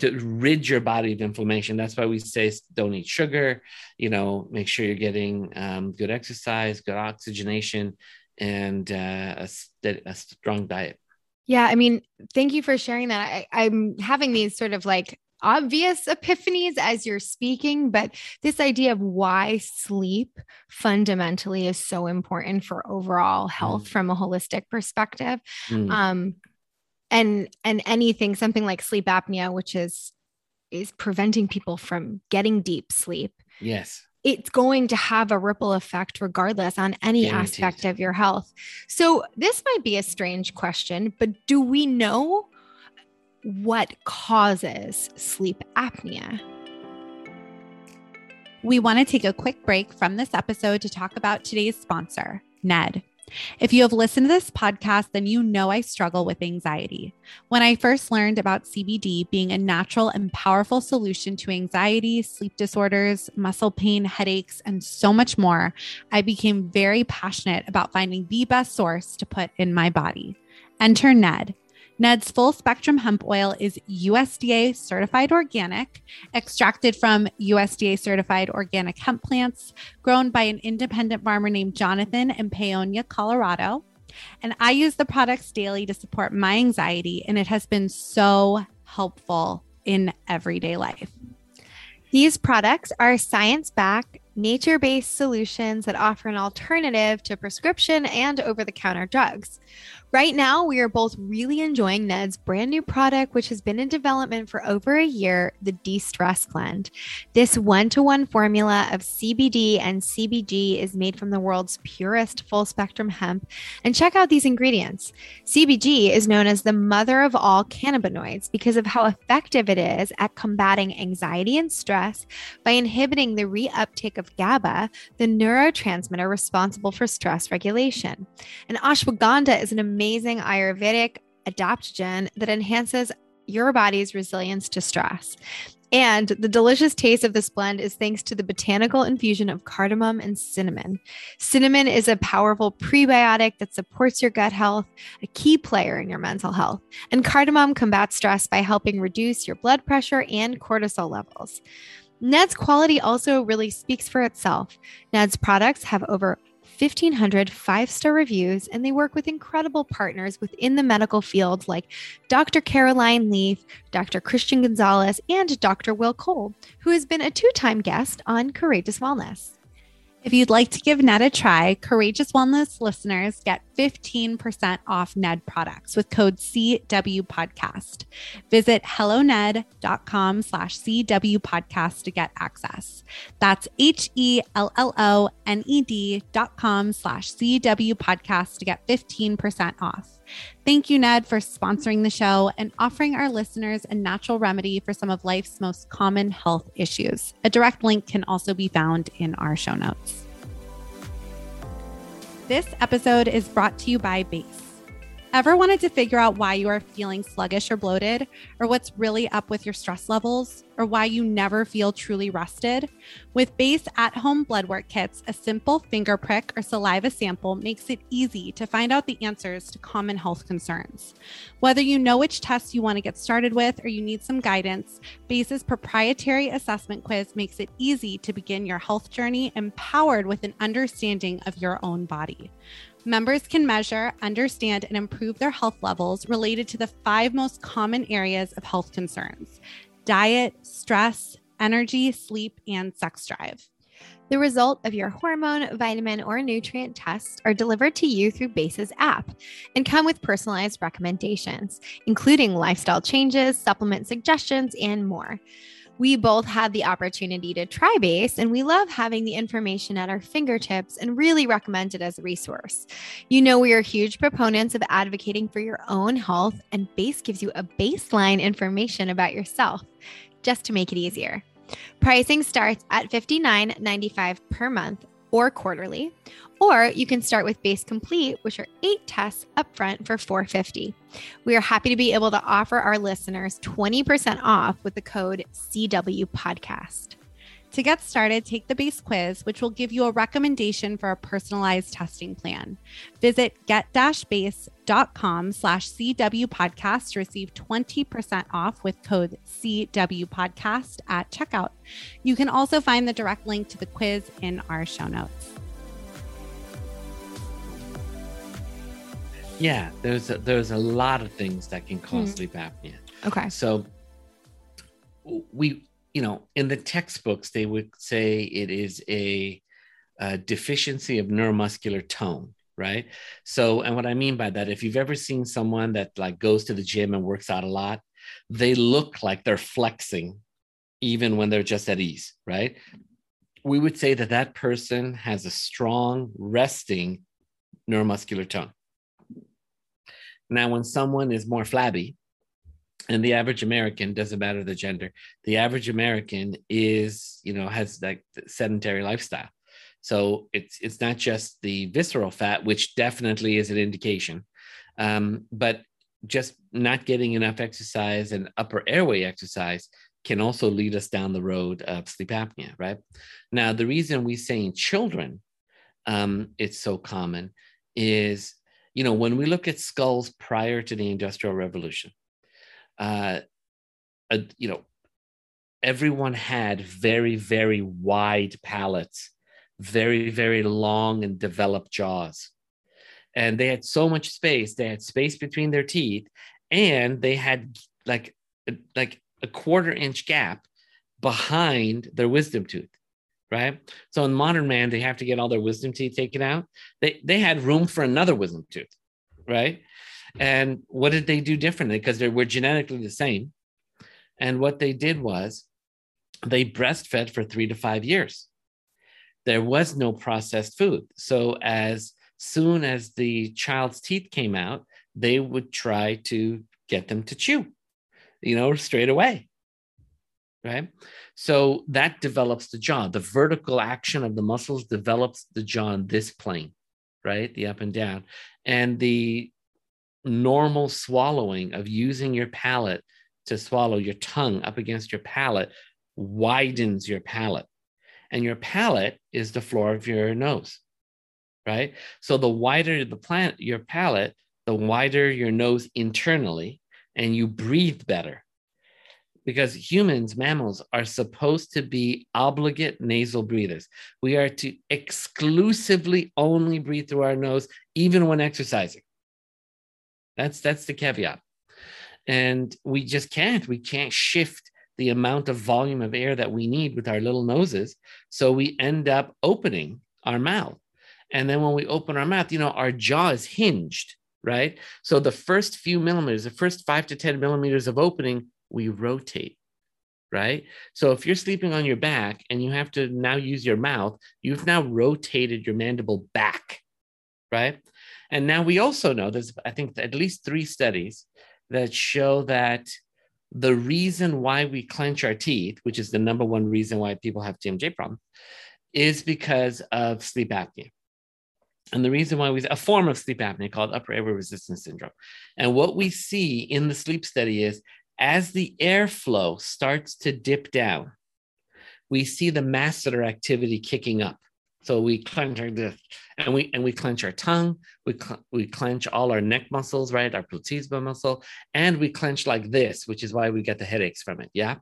to rid your body of inflammation. That's why we say don't eat sugar you know make sure you're getting um, good exercise good oxygenation and uh, a, a strong diet. Yeah, I mean, thank you for sharing that. I, I'm having these sort of like obvious epiphanies as you're speaking, but this idea of why sleep fundamentally is so important for overall health mm. from a holistic perspective. Mm. Um, and and anything, something like sleep apnea, which is is preventing people from getting deep sleep. Yes it's going to have a ripple effect regardless on any Guaranteed. aspect of your health. So, this might be a strange question, but do we know what causes sleep apnea? We want to take a quick break from this episode to talk about today's sponsor, Ned. If you have listened to this podcast, then you know I struggle with anxiety. When I first learned about CBD being a natural and powerful solution to anxiety, sleep disorders, muscle pain, headaches, and so much more, I became very passionate about finding the best source to put in my body. Enter Ned. Ned's full spectrum hemp oil is USDA certified organic, extracted from USDA certified organic hemp plants, grown by an independent farmer named Jonathan in Paonia, Colorado. And I use the products daily to support my anxiety, and it has been so helpful in everyday life. These products are science backed, nature based solutions that offer an alternative to prescription and over the counter drugs. Right now, we are both really enjoying Ned's brand new product, which has been in development for over a year the De Stress Blend. This one to one formula of CBD and CBG is made from the world's purest full spectrum hemp. And check out these ingredients CBG is known as the mother of all cannabinoids because of how effective it is at combating anxiety and stress by inhibiting the reuptake of GABA, the neurotransmitter responsible for stress regulation. And ashwagandha is an amazing Ayurvedic adaptogen that enhances your body's resilience to stress. And the delicious taste of this blend is thanks to the botanical infusion of cardamom and cinnamon. Cinnamon is a powerful prebiotic that supports your gut health, a key player in your mental health. And cardamom combats stress by helping reduce your blood pressure and cortisol levels. Ned's quality also really speaks for itself. Ned's products have over 1,500 five star reviews, and they work with incredible partners within the medical field like Dr. Caroline Leaf, Dr. Christian Gonzalez, and Dr. Will Cole, who has been a two time guest on Courageous Wellness. If you'd like to give Ned a try, Courageous Wellness listeners get 15% off Ned products with code CW Podcast. Visit helloned.com slash CW Podcast to get access. That's H E L L O N E D dot com slash CW Podcast to get 15% off. Thank you, Ned, for sponsoring the show and offering our listeners a natural remedy for some of life's most common health issues. A direct link can also be found in our show notes. This episode is brought to you by Base. Ever wanted to figure out why you are feeling sluggish or bloated, or what's really up with your stress levels, or why you never feel truly rested? With Base at home blood work kits, a simple finger prick or saliva sample makes it easy to find out the answers to common health concerns. Whether you know which tests you want to get started with or you need some guidance, Base's proprietary assessment quiz makes it easy to begin your health journey empowered with an understanding of your own body. Members can measure, understand, and improve their health levels related to the five most common areas of health concerns diet, stress, energy, sleep, and sex drive. The result of your hormone, vitamin, or nutrient tests are delivered to you through Base's app and come with personalized recommendations, including lifestyle changes, supplement suggestions, and more we both had the opportunity to try Base, and we love having the information at our fingertips and really recommend it as a resource. You know, we are huge proponents of advocating for your own health, and Base gives you a baseline information about yourself just to make it easier. Pricing starts at $59.95 per month or quarterly, or you can start with Base Complete, which are eight tests upfront for 450. We are happy to be able to offer our listeners 20% off with the code CW Podcast. To get started, take the base quiz, which will give you a recommendation for a personalized testing plan. Visit get-base.com slash CW podcast to receive 20% off with code CW podcast at checkout. You can also find the direct link to the quiz in our show notes. Yeah, there's a, there's a lot of things that can cause hmm. sleep apnea. Okay. So we, you know, in the textbooks, they would say it is a, a deficiency of neuromuscular tone, right? So, and what I mean by that, if you've ever seen someone that like goes to the gym and works out a lot, they look like they're flexing even when they're just at ease, right? We would say that that person has a strong resting neuromuscular tone. Now, when someone is more flabby, and the average American doesn't matter the gender, the average American is, you know, has like sedentary lifestyle. So it's it's not just the visceral fat, which definitely is an indication, um, but just not getting enough exercise and upper airway exercise can also lead us down the road of sleep apnea, right? Now, the reason we say in children um, it's so common is you know, when we look at skulls prior to the Industrial Revolution, uh, uh, you know, everyone had very, very wide palates, very, very long and developed jaws. And they had so much space. They had space between their teeth, and they had like like a quarter inch gap behind their wisdom tooth right? So in modern man, they have to get all their wisdom teeth taken out. They they had room for another wisdom tooth, right? And what did they do differently? Because they were genetically the same. And what they did was they breastfed for three to five years. There was no processed food. So as soon as the child's teeth came out, they would try to get them to chew, you know, straight away right? So that develops the jaw. The vertical action of the muscles develops the jaw on this plane, right? The up and down. And the normal swallowing of using your palate to swallow your tongue up against your palate widens your palate. And your palate is the floor of your nose, right? So the wider the plant, your palate, the wider your nose internally, and you breathe better because humans, mammals, are supposed to be obligate nasal breathers. We are to exclusively only breathe through our nose, even when exercising. That's that's the caveat. And we just can't. We can't shift the amount of volume of air that we need with our little noses. So we end up opening our mouth. And then when we open our mouth, you know, our jaw is hinged, right? So the first few millimeters, the first five to 10 millimeters of opening we rotate, right? So if you're sleeping on your back and you have to now use your mouth, you've now rotated your mandible back, right? And now we also know there's, I think, at least three studies that show that the reason why we clench our teeth, which is the number one reason why people have TMJ problem, is because of sleep apnea. And the reason why we a form of sleep apnea called upper airway resistance syndrome. And what we see in the sleep study is as the airflow starts to dip down, we see the masseter activity kicking up. So we clench our this, and we and we clench our tongue. We cl- we clench all our neck muscles, right? Our platysma muscle, and we clench like this, which is why we get the headaches from it. Yeah.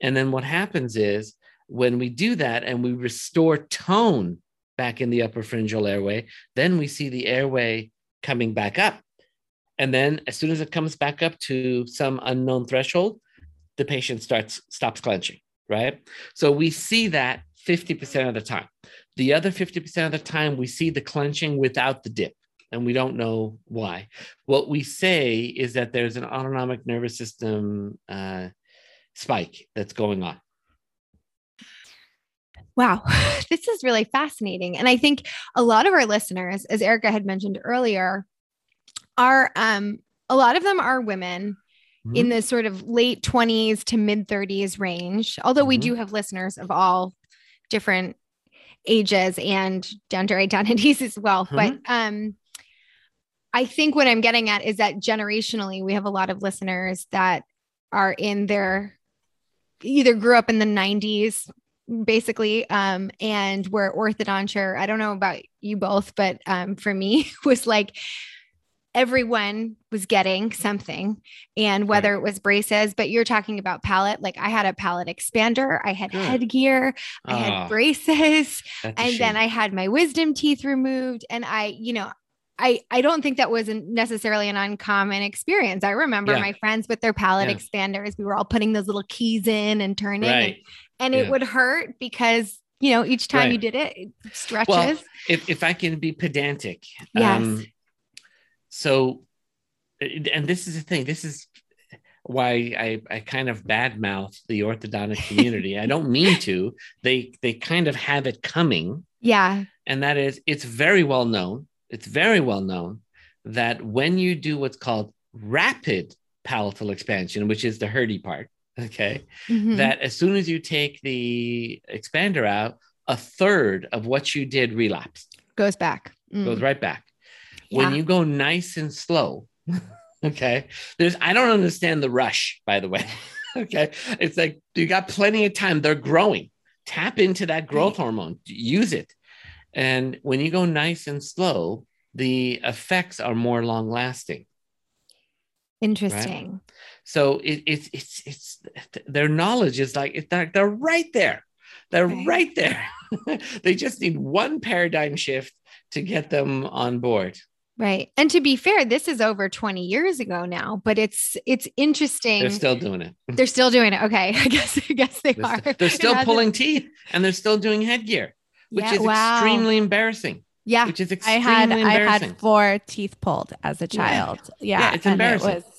And then what happens is when we do that and we restore tone back in the upper pharyngeal airway, then we see the airway coming back up. And then as soon as it comes back up to some unknown threshold, the patient starts stops clenching, right? So we see that 50% of the time. The other 50% of the time, we see the clenching without the dip, and we don't know why. What we say is that there's an autonomic nervous system uh, spike that's going on. Wow, this is really fascinating. And I think a lot of our listeners, as Erica had mentioned earlier, are um, a lot of them are women mm-hmm. in the sort of late 20s to mid 30s range. Although mm-hmm. we do have listeners of all different ages and gender identities as well. Mm-hmm. But um, I think what I'm getting at is that generationally, we have a lot of listeners that are in their either grew up in the 90s basically um and were orthodonture i don't know about you both but um for me was like everyone was getting something and whether it was braces but you're talking about palate like i had a palate expander i had Good. headgear i had ah, braces and then i had my wisdom teeth removed and i you know I, I don't think that was necessarily an uncommon experience. I remember yeah. my friends with their palate yeah. expanders. We were all putting those little keys in and turning, right. and, and yeah. it would hurt because you know each time right. you did it, it stretches. Well, if if I can be pedantic, yes. Um, so, and this is the thing. This is why I, I kind of badmouth the orthodontic community. I don't mean to. They they kind of have it coming. Yeah. And that is it's very well known. It's very well known that when you do what's called rapid palatal expansion, which is the herdy part, okay, mm-hmm. that as soon as you take the expander out, a third of what you did relapsed. Goes back. Mm. Goes right back. Yeah. When you go nice and slow, okay, there's, I don't understand the rush, by the way. okay. It's like you got plenty of time. They're growing. Tap into that growth hormone, use it. And when you go nice and slow, the effects are more long lasting. Interesting. Right? So it, it's it's it's their knowledge is like it's like they're right there. They're right, right there. they just need one paradigm shift to get them on board. Right. And to be fair, this is over 20 years ago now, but it's it's interesting. They're still doing it. They're still doing it. Okay. I guess I guess they they're are. they they're still pulling teeth and they're still doing headgear, which yeah, is wow. extremely embarrassing. Yeah. Which is extremely I had embarrassing. I had four teeth pulled as a child. Yeah. Yeah, yeah it's embarrassing. It was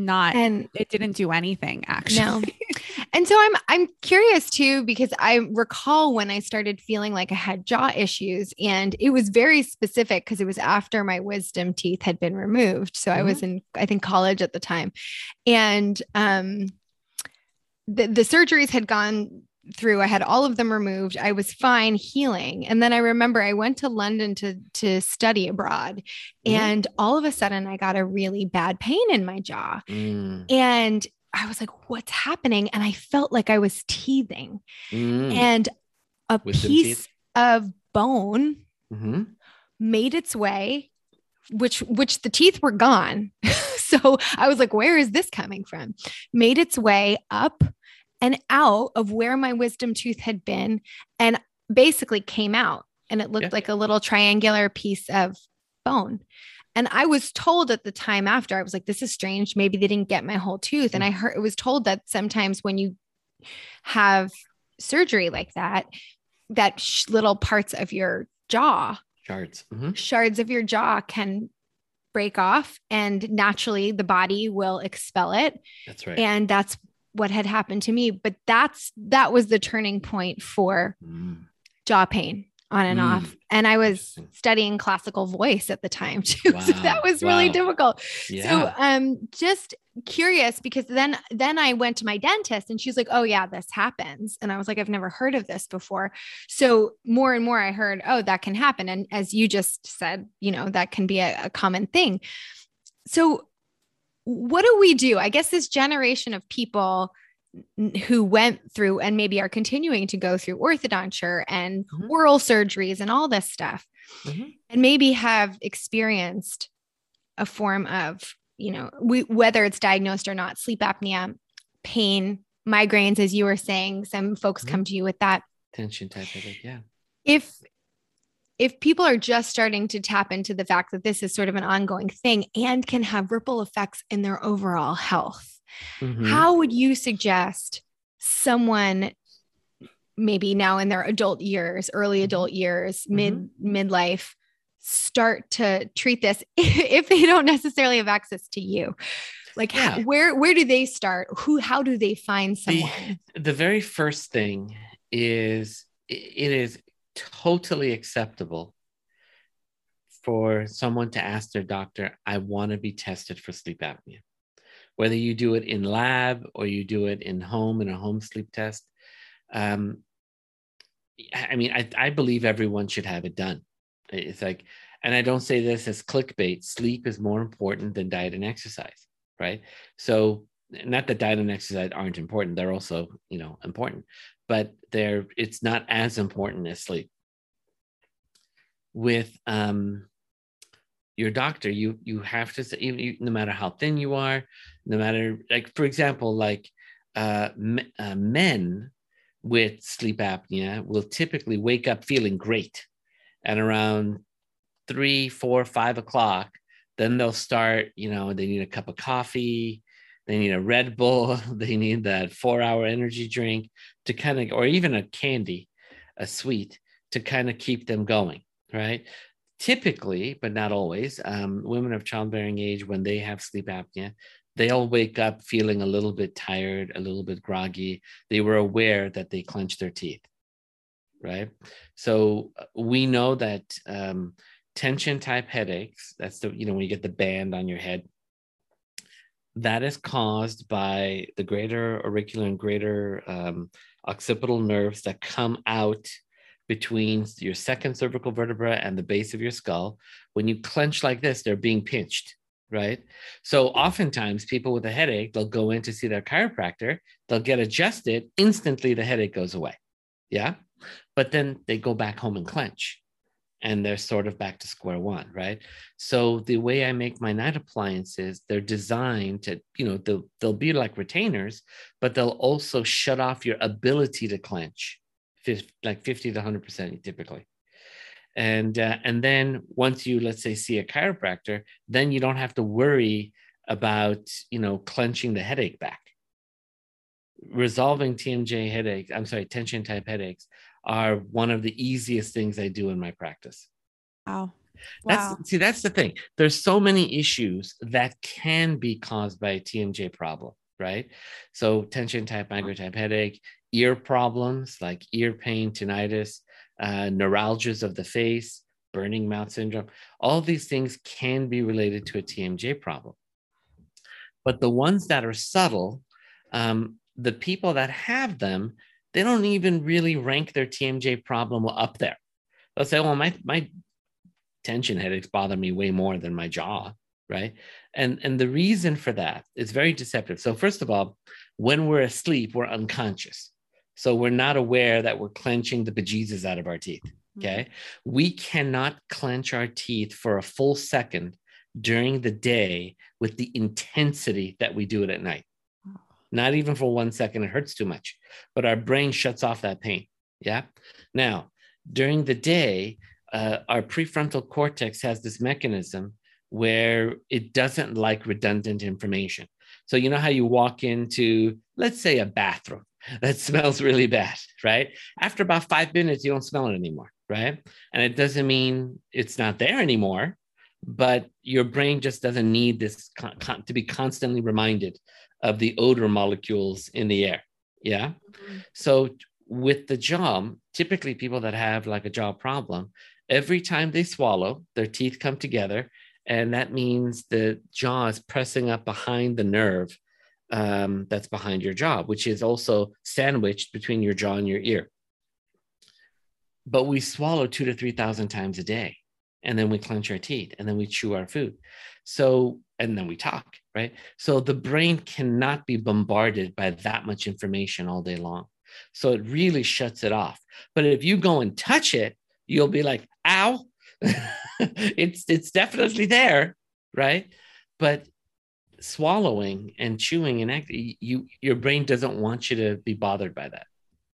not and it didn't do anything actually. No. and so I'm I'm curious too because I recall when I started feeling like I had jaw issues and it was very specific because it was after my wisdom teeth had been removed. So mm-hmm. I was in I think college at the time. And um the, the surgeries had gone through. I had all of them removed. I was fine healing. And then I remember I went to London to to study abroad mm. and all of a sudden I got a really bad pain in my jaw. Mm. And I was like, what's happening? And I felt like I was teething. Mm. And a Wisdom piece of bone mm-hmm. made its way, which which the teeth were gone. so I was like, where is this coming from? Made its way up and out of where my wisdom tooth had been and basically came out. And it looked yeah. like a little triangular piece of bone. And I was told at the time after, I was like, this is strange. Maybe they didn't get my whole tooth. And I heard it was told that sometimes when you have surgery like that, that sh- little parts of your jaw, shards, mm-hmm. shards of your jaw can break off and naturally the body will expel it. That's right. And that's what had happened to me but that's that was the turning point for mm. jaw pain on and Mm. off. And I was studying classical voice at the time too. so that was really difficult. Yeah. So um just curious because then then I went to my dentist and she's like, "Oh yeah, this happens." And I was like, "I've never heard of this before." So more and more I heard, "Oh, that can happen." And as you just said, you know, that can be a, a common thing. So what do we do? I guess this generation of people who went through and maybe are continuing to go through orthodonture and Mhm. oral surgeries and all this stuff Mhm. and maybe have experienced a form of you know we, whether it's diagnosed or not sleep apnea pain migraines as you were saying some folks Mhm. come to you with that Tension type of headache. Yeah. if if people are just starting to tap into the fact that this is sort of an ongoing thing and can have ripple effects in their overall health Mhm. how would you suggest someone maybe now in their adult years early adult years mid midlife start to treat this if they don't necessarily have access to you? Like how- where where do they start? Who how do they find someone? the very first thing is it is totally acceptable for someone to ask their doctor i want to be tested for sleep apnea. Whether you do it in lab or you do it in home in a home sleep test um, i mean I, I believe everyone should have it done. It's like and i don't say this as clickbait sleep is more important than diet and exercise right? So not that diet and exercise aren't important they're also you know important but they're it's not as important as sleep. With um your doctor you you have to say you, no matter how thin you are no matter like for example like uh, m- uh men with sleep apnea will typically wake up feeling great and around three four five o'clock. Then they'll start you know they need a cup of coffee they need a red bull they need that four hour energy drink to kind of or even a candy a sweet to kind of keep them going right? Typically but not always um, women of childbearing age when they have sleep apnea they'll wake up feeling a little bit tired a little bit groggy. They were aware that they clenched their teeth right? So uh, we know that um, tension type headaches that's the you know when you get the band on your head that is caused by the greater auricular and greater um, occipital nerves that come out between your second cervical vertebra and the base of your skull. When you clench like this, they're being pinched, right? So oftentimes people with a headache, they'll go in to see their chiropractor, they'll get adjusted, instantly the headache goes away. Yeah. But then they go back home and clench and they're sort of back to square one, right? So the way I make my night appliances, they're designed to, you know, they'll, they'll be like retainers, but they'll also shut off your ability to clench, fif- like 50 to 100% typically. And, uh, and then once you, let's say, see a chiropractor, then you don't have to worry about, you know, clenching the headache back. Resolving TMJ headaches, I'm sorry, tension type headaches are one of the easiest things I do in my practice. Wow. That's Wow. see, that's the thing. There's so many issues that can be caused by a TMJ problem, right? So tension type, migraine type headache, ear problems like ear pain, tinnitus, uh, neuralgias of the face, burning mouth syndrome. All these things can be related to a TMJ problem. But the ones that are subtle, um, the people that have them, they don't even really rank their TMJ problem up there. They'll say, well, my, my tension headaches bother me way more than my jaw right? And and the reason for that is very deceptive. So first of all when we're asleep we're unconscious. So we're not aware that we're clenching the bejesus out of our teeth hmm. okay? We cannot clench our teeth for a full second during the day with the intensity that we do it at night not even for one second it hurts too much but our brain shuts off that pain yeah now during the day uh, our prefrontal cortex has this mechanism where it doesn't like redundant information. So, you know how you walk into, let's say, a bathroom that smells really bad, right? After about five minutes, you don't smell it anymore, right? And it doesn't mean it's not there anymore, but your brain just doesn't need this con- con- to be constantly reminded of the odor molecules in the air. Yeah. So with the jaw, typically people that have like a jaw problem, every time they swallow, their teeth come together. And that means the jaw is pressing up behind the nerve um, that's behind your jaw, which is also sandwiched between your jaw and your ear. But we swallow two to 3,000 times a day. And then we clench our teeth and then we chew our food. So, and then we talk, right? So the brain cannot be bombarded by that much information all day long. So it really shuts it off. But if you go and touch it, you'll be like, ow, it's it's definitely there, right? But swallowing and chewing and act, you your brain doesn't want you to be bothered by that.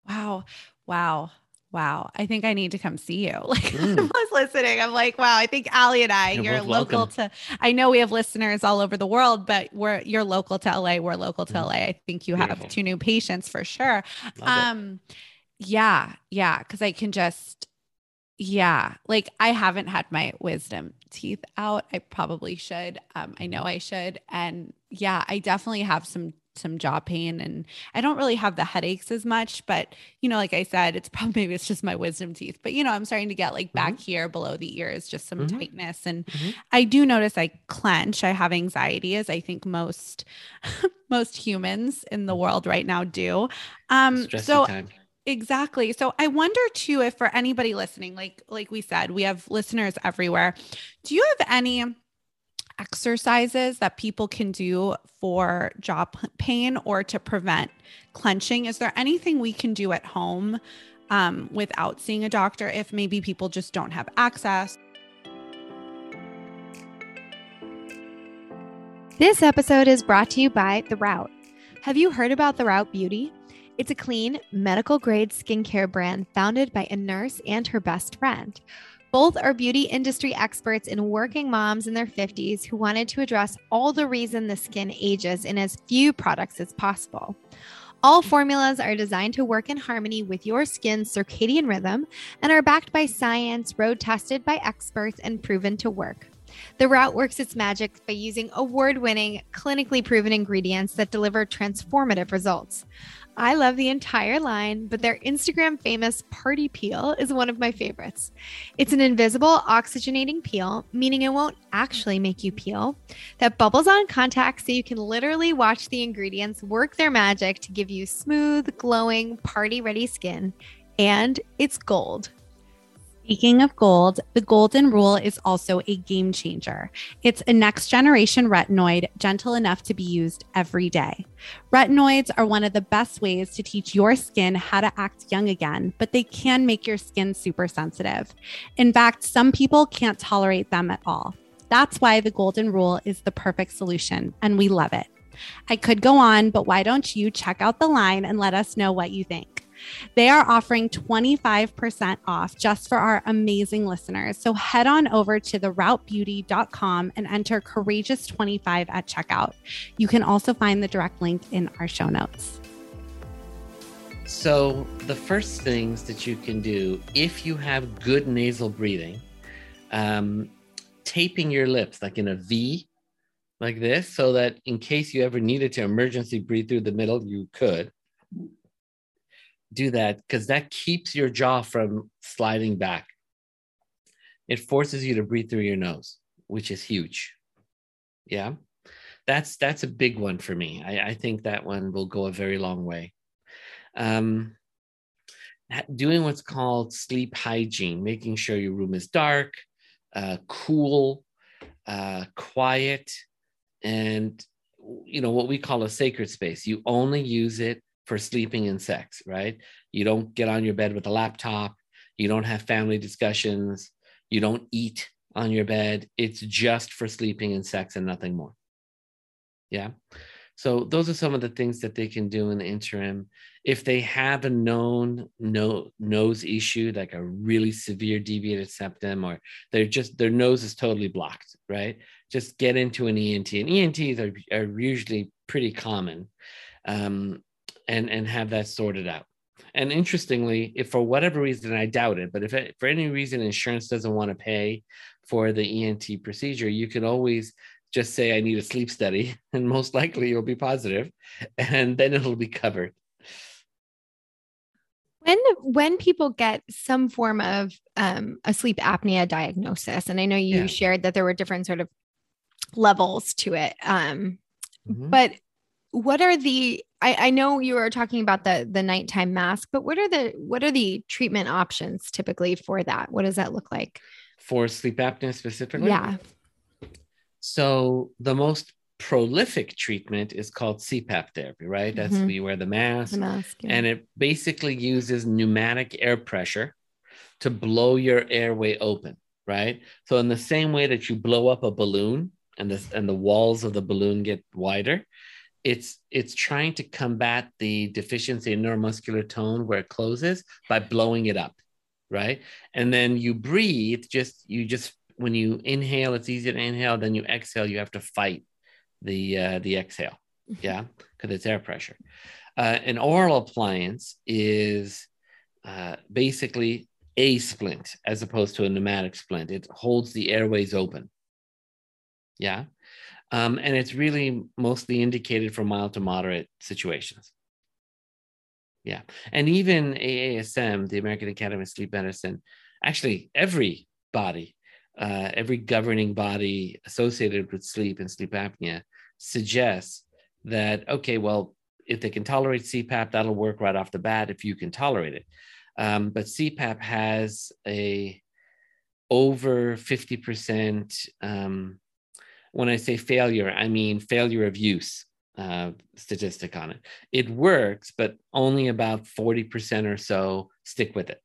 Wow. Wow. Wow. I think I need to come see you. Like mm. I was listening. I'm like, wow, I think Allie and I, you're, you're local welcome. to I know we have listeners all over the world, but we're you're local to LA. We're local to mm. LA. I think you Beautiful. have two new patients for sure. Love um it. yeah, yeah. Cause I can just yeah, like I haven't had my wisdom teeth out. I probably should. Um, I know I should. And yeah, I definitely have some some jaw pain and I don't really have the headaches as much, but you know, like I said, it's probably maybe it's just my wisdom teeth. But you know, I'm starting to get like back mm-hmm. here below the ears, just some mm-hmm. tightness. And mm-hmm. I do notice I clench. I have anxiety as I think most most humans in the world right now do. Um so time. Exactly. So I wonder too if for anybody listening, like like we said, we have listeners everywhere. Do you have any exercises that people can do for jaw pain or to prevent clenching? Is there anything we can do at home um, without seeing a doctor if maybe people just don't have access? This episode is brought to you by The Route. Have you heard about The Route Beauty? It's a clean, medical grade skincare brand founded by a nurse and her best friend. Both are beauty industry experts and working moms in their 50s who wanted to address all the reason the skin ages in as few products as possible. All formulas are designed to work in harmony with your skin's circadian rhythm and are backed by science, road tested by experts, and proven to work. The route works its magic by using award winning, clinically proven ingredients that deliver transformative results. I love the entire line, but their Instagram famous party peel is one of my favorites. It's an invisible oxygenating peel, meaning it won't actually make you peel, that bubbles on contact so you can literally watch the ingredients work their magic to give you smooth, glowing, party ready skin. And it's gold. Speaking of gold, the golden rule is also a game changer. It's a next generation retinoid, gentle enough to be used every day. Retinoids are one of the best ways to teach your skin how to act young again, but they can make your skin super sensitive. In fact, some people can't tolerate them at all. That's why the golden rule is the perfect solution, and we love it. I could go on, but why don't you check out the line and let us know what you think? They are offering 25% off just for our amazing listeners. So head on over to theroutebeauty.com and enter courageous25 at checkout. You can also find the direct link in our show notes. So, the first things that you can do if you have good nasal breathing, um, taping your lips like in a V, like this, so that in case you ever needed to emergency breathe through the middle, you could do that because that keeps your jaw from sliding back. It forces you to breathe through your nose, which is huge. Yeah. That's that's a big one for me. I, I think that one will go a very long way. Um, doing what's called sleep hygiene, making sure your room is dark, uh, cool, uh, quiet, and you know what we call a sacred space. You only use it for sleeping and sex, right? You don't get on your bed with a laptop. You don't have family discussions. You don't eat on your bed. It's just for sleeping and sex and nothing more. Yeah. So those are some of the things that they can do in the interim. If they have a known no, nose issue, like a really severe deviated septum, or they're just their nose is totally blocked, right? Just get into an ENT. And ENTs are, are usually pretty common. Um, and and have that sorted out. And interestingly, if for whatever reason I doubt it, but if it, for any reason insurance doesn't want to pay for the ENT procedure, you can always just say I need a sleep study, and most likely you'll be positive, and then it'll be covered. When when people get some form of um, a sleep apnea diagnosis, and I know you Yeah. shared that there were different sort of levels to it, um, Mhm. but what are the I, I know you were talking about the the nighttime mask, but what are the what are the treatment options typically for that? What does that look like? For sleep apnea specifically? Yeah. So the most prolific treatment is called CPAP therapy, right? That's Mhm. where you wear the mask. The mask. yeah. and it basically uses pneumatic air pressure to blow your airway open right so in the same way that you blow up a balloon and the and the walls of the balloon get wider it's it's trying to combat the deficiency in neuromuscular tone where it closes by blowing it up right and then you breathe just you just when you inhale it's easy to inhale then you exhale you have to fight the uh, the exhale yeah because it's air pressure uh, an oral appliance is uh, basically a splint as opposed to a pneumatic splint. It holds the airways open. Yeah. Um, and it's really mostly indicated for mild to moderate situations. Yeah. And even AASM, the American Academy of Sleep Medicine, actually, every body, uh, every governing body associated with sleep and sleep apnea suggests that, okay, well, if they can tolerate CPAP, that'll work right off the bat if you can tolerate it. Um, but CPAP has a over 50%, um, when I say failure, I mean failure of use uh, statistic on it. It works, but only about 40% or so stick with it.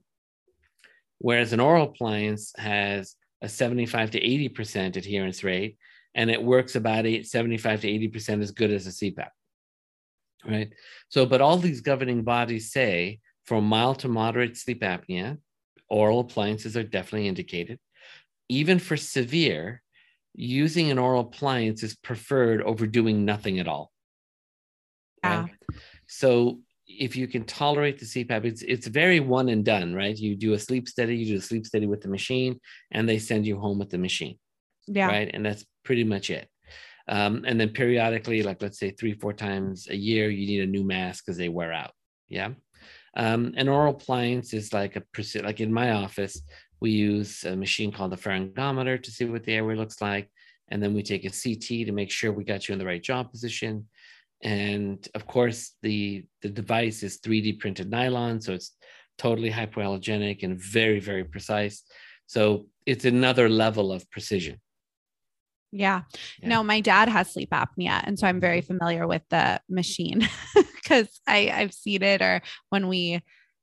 Whereas an oral appliance has a 75 to 80% adherence rate, and it works about eight, 75 to 80% as good as a CPAP right? So, but all these governing bodies say for mild to moderate sleep apnea, oral appliances are definitely indicated. Even for severe, using an oral appliance is preferred over doing nothing at all. Yeah. Right? So, if you can tolerate the CPAP, it's it's very one and done, right? You do a sleep study, you do a sleep study with the machine, and they send you home with the machine Yeah. right? And that's pretty much it. Um, and then periodically, like let's say three, four times a year, you need a new mask because they wear out. Yeah. Um, an oral appliance is like a like in my office, we use a machine called the pharyngometer to see what the airway looks like, and then we take a CT to make sure we got you in the right jaw position. And of course, the the device is 3D printed nylon, so it's totally hypoallergenic and very very precise. So it's another level of precision. Yeah. Yeah. No, my dad has sleep apnea. And so I'm very mm-hmm. familiar with the machine because I've seen it or when we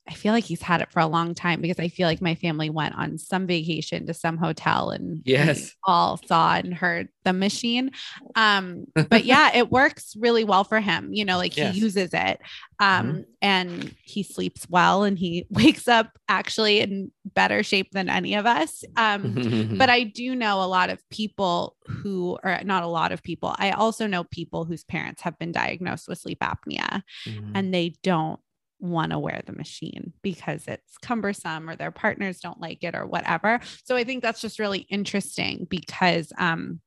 I feel like he's had it for a long time because I feel like my family went on some vacation to some hotel and Yes. all saw and heard the machine. Um, but yeah, it works really well for him. You know, like Yes. he uses it um, and he sleeps well and he wakes up actually in better shape than any of us. Um, but I do know a lot of people who, are not a lot of people, I also know people whose parents have been diagnosed with sleep apnea Mhm. and they don't want to wear the machine because it's cumbersome or their partners don't like it or whatever. So I think that's just really interesting because um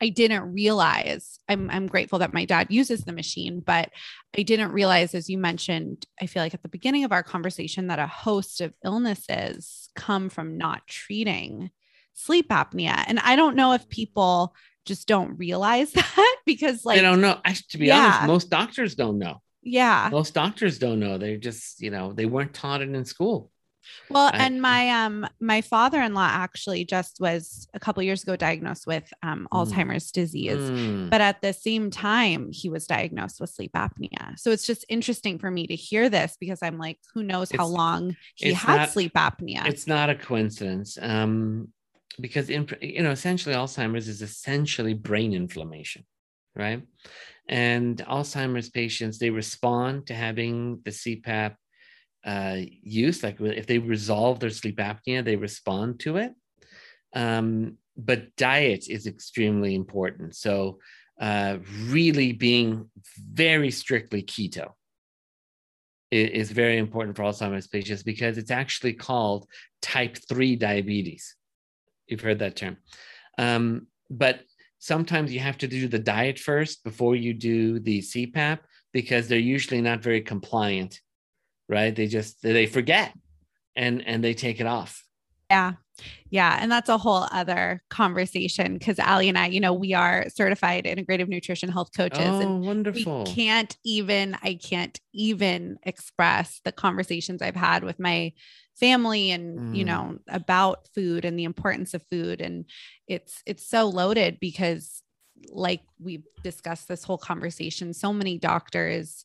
I didn't realize I'm I'm grateful that my dad uses the machine, but I didn't realize as you mentioned, I feel like at the beginning of our conversation that a host of illnesses come from not treating sleep apnea. And I don't know if people just don't realize that because like I don't know. Actually, to be Yeah. honest, most doctors don't know. Yeah. Most doctors don't know. They just, you know, they weren't taught it in school. Well, I- and my um my father-in-law actually just was a couple years ago diagnosed with um Alzheimer's disease. Mm. But at the same time, he was diagnosed with sleep apnea. So it's just interesting for me to hear this because I'm like, who knows how long he had not- sleep apnea. It's not a coincidence. Um, because in, you know, essentially Alzheimer's is essentially brain inflammation, right? And Alzheimer's patients, they respond to having the CPAP uh, use. Like if they resolve their sleep apnea, they respond to it. Um, but diet is extremely important. So uh, really being very strictly keto is very important for Alzheimer's patients because it's actually called type 3 diabetes. You've heard that term. Um, but sometimes you have to do the diet first before you do the CPAP because they're usually not very compliant right? They just they forget and and they take it off. Yeah. Yeah. And that's a whole other conversation because Allie and I, you know, we are certified integrative nutrition health coaches. Oh, and wonderful. we can't even, I can't even express the conversations I've had with my family and, you Mm. know, about food and the importance of food. And it's, it's so loaded because like we've discussed this whole conversation, so many doctors,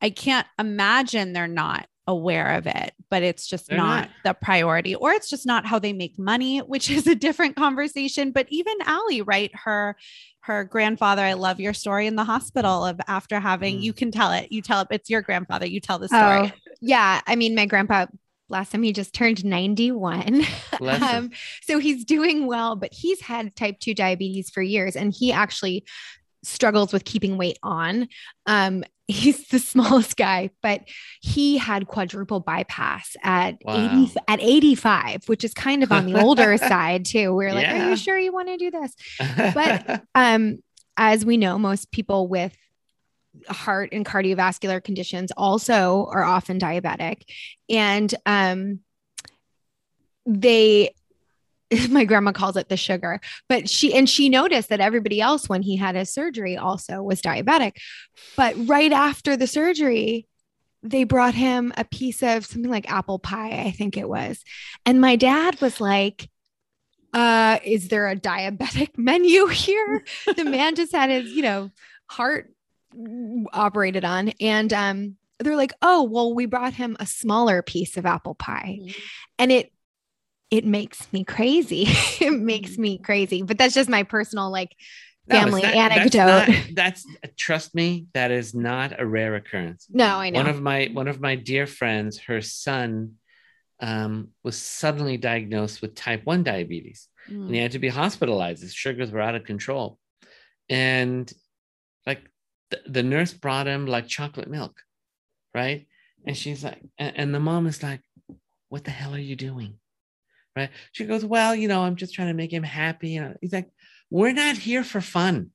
I can't imagine they're not aware of it, but it's just not, not. the priority, or it's just not how they make money, which is a different conversation. But even Allie, right? Her her grandfather, I love your story in the hospital of after having, Mm. you can tell it. You tell it, it's your grandfather. You tell the story. Oh, yeah. I mean, my grandpa last time he just turned 91. Um, so he's doing well, but he's had type 2 diabetes for years and he actually struggles with keeping weight on. Um, he's the smallest guy, but he had quadruple bypass at Wow. 80 at 85, which is kind of on the older side too. We are like, are you sure you want to do this? but- Um, as we know, most people with heart and cardiovascular conditions also are often diabetic. And um, they, my grandma calls it the sugar, but she, and she noticed that everybody else, when he had his surgery, also was diabetic. But right after the surgery, they brought him a piece of something like apple pie, I think it was. And my dad was like, uh, is there a diabetic menu here? the man just had his, you know, heart operated on. And um, they're like, oh, well, we brought him a smaller piece of apple pie. Mhm. And it it makes me crazy. it makes me crazy. But that's just my personal like No, family not- anecdote. That's, not- that's trust me, that is not a rare occurrence. no, I know. One of my one of my dear friends, her son um, was suddenly diagnosed with type 1 diabetes Mm. and he had to be hospitalized. His sugars were out of control. And like the, the nurse brought him like chocolate milk, right? And she's like, and, and the mom is like, what the hell are you doing? Right? She goes, well, you know, I'm just trying to make him happy. And he's like, we're not here for fun.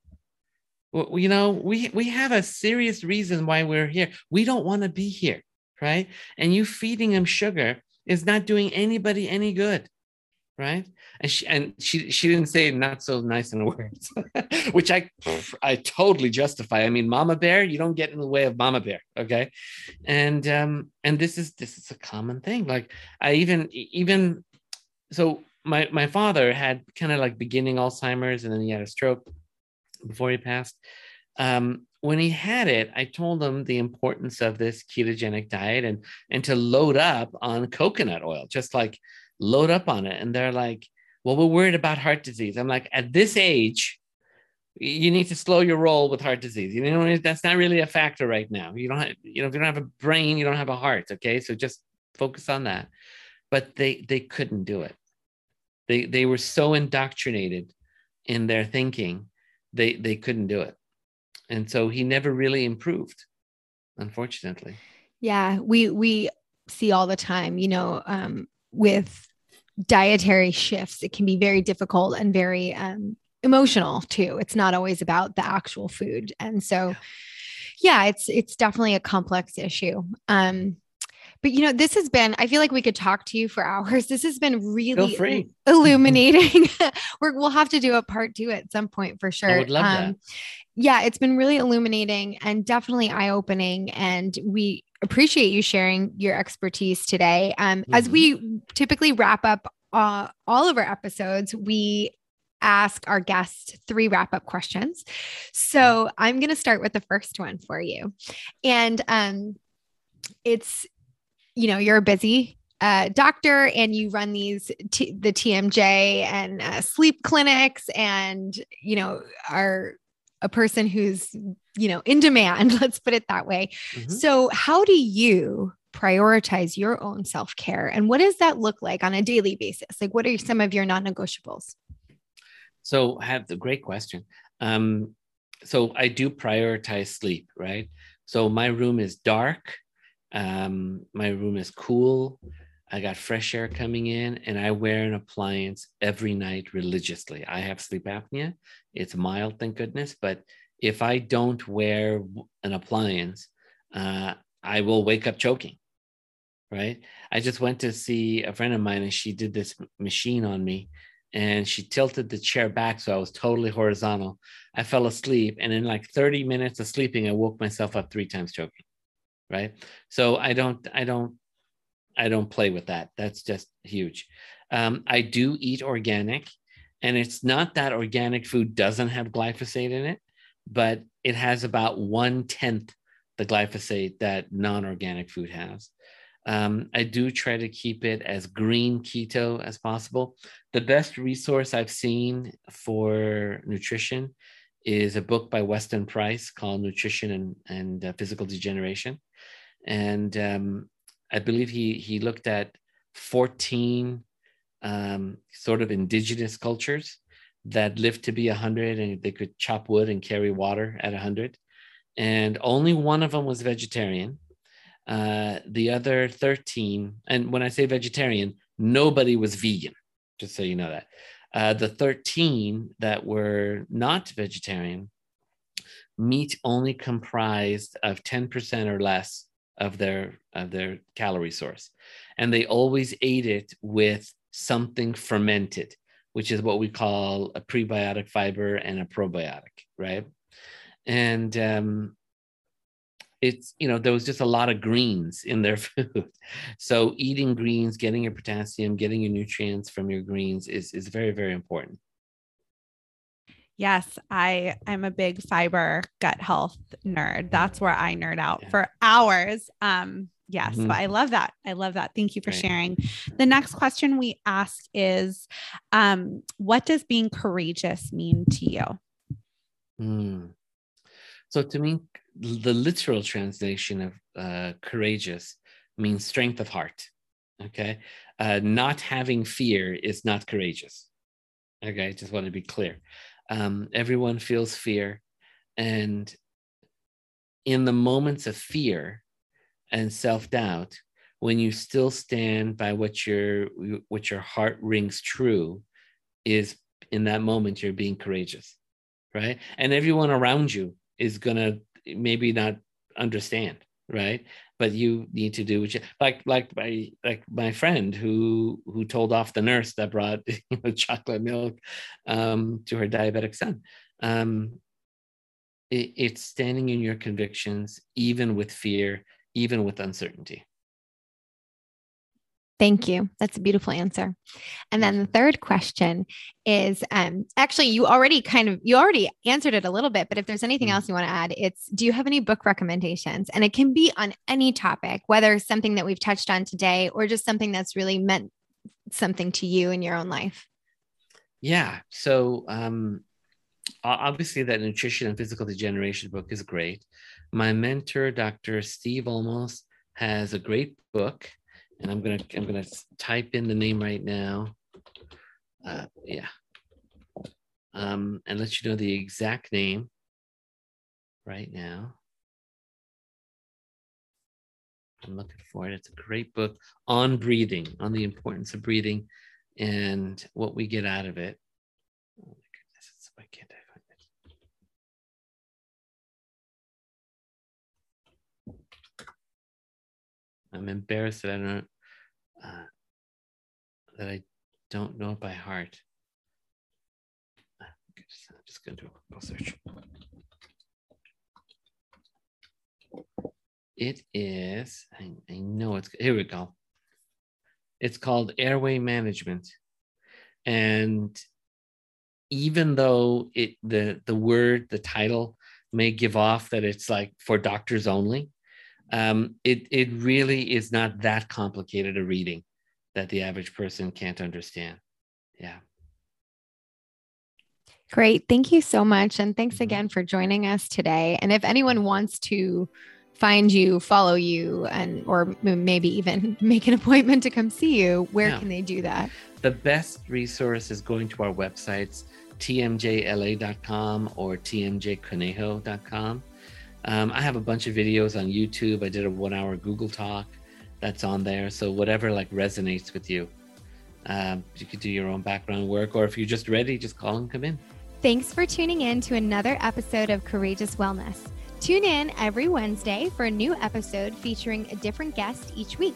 You know, we we have a serious reason why we're here. We don't want to be here, right? And you feeding him sugar is not doing anybody any good, right? And she and she she didn't say not so nice in words, which I I totally justify. I mean, Mama Bear, you don't get in the way of Mama Bear, okay? And um and this is this is a common thing. Like I even even so my my father had kind of like beginning Alzheimer's and then he had a stroke before he passed. Um, when he had it, I told him the importance of this ketogenic diet and and to load up on coconut oil, just like load up on it. And they're like, "Well, we're worried about heart disease." I'm like, "At this age, you need to slow your roll with heart disease. You know, that's not really a factor right now. You don't have, you know, if you don't have a brain, you don't have a heart. Okay, so just focus on that." But they they couldn't do it. They they were so indoctrinated in their thinking, they they couldn't do it, and so he never really improved, unfortunately. Yeah, we we see all the time, you know, um, with dietary shifts, it can be very difficult and very um, emotional too. It's not always about the actual food, and so, yeah, it's it's definitely a complex issue. Um, but you know, this has been. I feel like we could talk to you for hours. This has been really illuminating. We're, we'll have to do a part two at some point for sure. Um, I would love that. Yeah, it's been really illuminating and definitely eye opening. And we appreciate you sharing your expertise today. Um, As Mhm. we typically wrap up uh, all of our episodes, we ask our guests three wrap up questions. So I'm going to start with the first one for you. And um, it's, you know, you're a busy uh, doctor and you run these t- the TMJ and uh, sleep clinics and you know are a person who's you know in demand let's put it that way Mhm. so how do you prioritize your own self-care and what does that look like on a daily basis like what are some of your non-negotiables So I have the great question. Um, so I do prioritize sleep, right? So my room is dark. Um, my room is cool. I got fresh air coming in, and I wear an appliance every night religiously. I have sleep apnea. It's mild, thank goodness. But if I don't wear an appliance, uh, I will wake up choking. right? I just went to see a friend of mine and she did this machine on me and she tilted the chair back so I was totally horizontal. I fell asleep and in like 30 minutes of sleeping I woke myself up three times choking. Right? So I don't I don't I don't play with that. That's just huge. Um, I do eat organic and it's not that organic food doesn't have glyphosate in it, but it has about one tenth the glyphosate that non-organic food has. Um, I do try to keep it as green keto as possible. The best resource I've seen for nutrition is a book by Weston Price called Nutrition and, and uh, Physical Degeneration. And um, I believe he, he looked at 14 um, sort of indigenous cultures that lived to be 100 and they could chop wood and carry water at 100. And only one of them was vegetarian uh, the other 13, and when I say vegetarian, nobody was vegan, just so you know that. Uh, the 13 that were not vegetarian, meat only comprised of 10% or less of their of their calorie source and they always ate it with something fermented which is what we call a prebiotic fiber and a probiotic right? And um, it's you know there was just a lot of greens in their food. So eating greens getting your potassium getting your nutrients from your greens is is very very important. Yes i i'm a big fiber gut health nerd. That's where i nerd out yeah. for hours. Um yes mm-hmm. so i love that i love that thank you for sharing the next question we ask is um what does being courageous mean to you mm. so to me the literal translation of uh, courageous means strength of heart. Okay. Uh, not having fear is not courageous. Okay. I just want to be clear. Um, everyone feels fear. And in the moments of fear and self doubt, when you still stand by what your what your heart rings true, is in that moment you're being courageous, right? And everyone around you is gonna maybe not understand right but you need to do what you like like my like my friend who who told off the nurse that brought you know chocolate milk um, to her diabetic son um, it, it's standing in your convictions even with fear even with uncertainty Thank you. That's a beautiful answer. And then the third question is um, actually you already kind of you already answered it a little bit, but if there's anything mm. else you want to add, it's do you have any book recommendations? And it can be on any topic, whether something that we've touched on today or just something that's really meant something to you in your own life. Yeah. So um obviously that nutrition and physical degeneration book is great. My mentor, Dr. Steve Olmos, has a great book and I'm gonna I'm gonna type in the name right now. Uh, yeah, um, and let you know the exact name right now. I'm looking for it. It's a great book on breathing, on the importance of breathing, and what we get out of it. Oh my goodness, why can't I find I'm embarrassed that I don't uh, that I don't know it by heart. Uh, I'm just going to do a Google search. It is, I, I know it's, here we go. It's called Airway Management. And even though it the the word, the title may give off that it's like for doctors only, um, it it really is not that complicated a reading that the average person can't understand. Yeah. Great. Thank you so much. And thanks mm-hmm. again for joining us today. And if anyone wants to find you, follow you, and or maybe even make an appointment to come see you, where yeah. can they do that? The best resource is going to our websites, tmjla.com or tmjconejo.com. Um, I have a bunch of videos on YouTube. I did a one hour Google Talk that's on there. So whatever like resonates with you, um, you could do your own background work, or if you're just ready, just call and come in. Thanks for tuning in to another episode of Courageous Wellness. Tune in every Wednesday for a new episode featuring a different guest each week.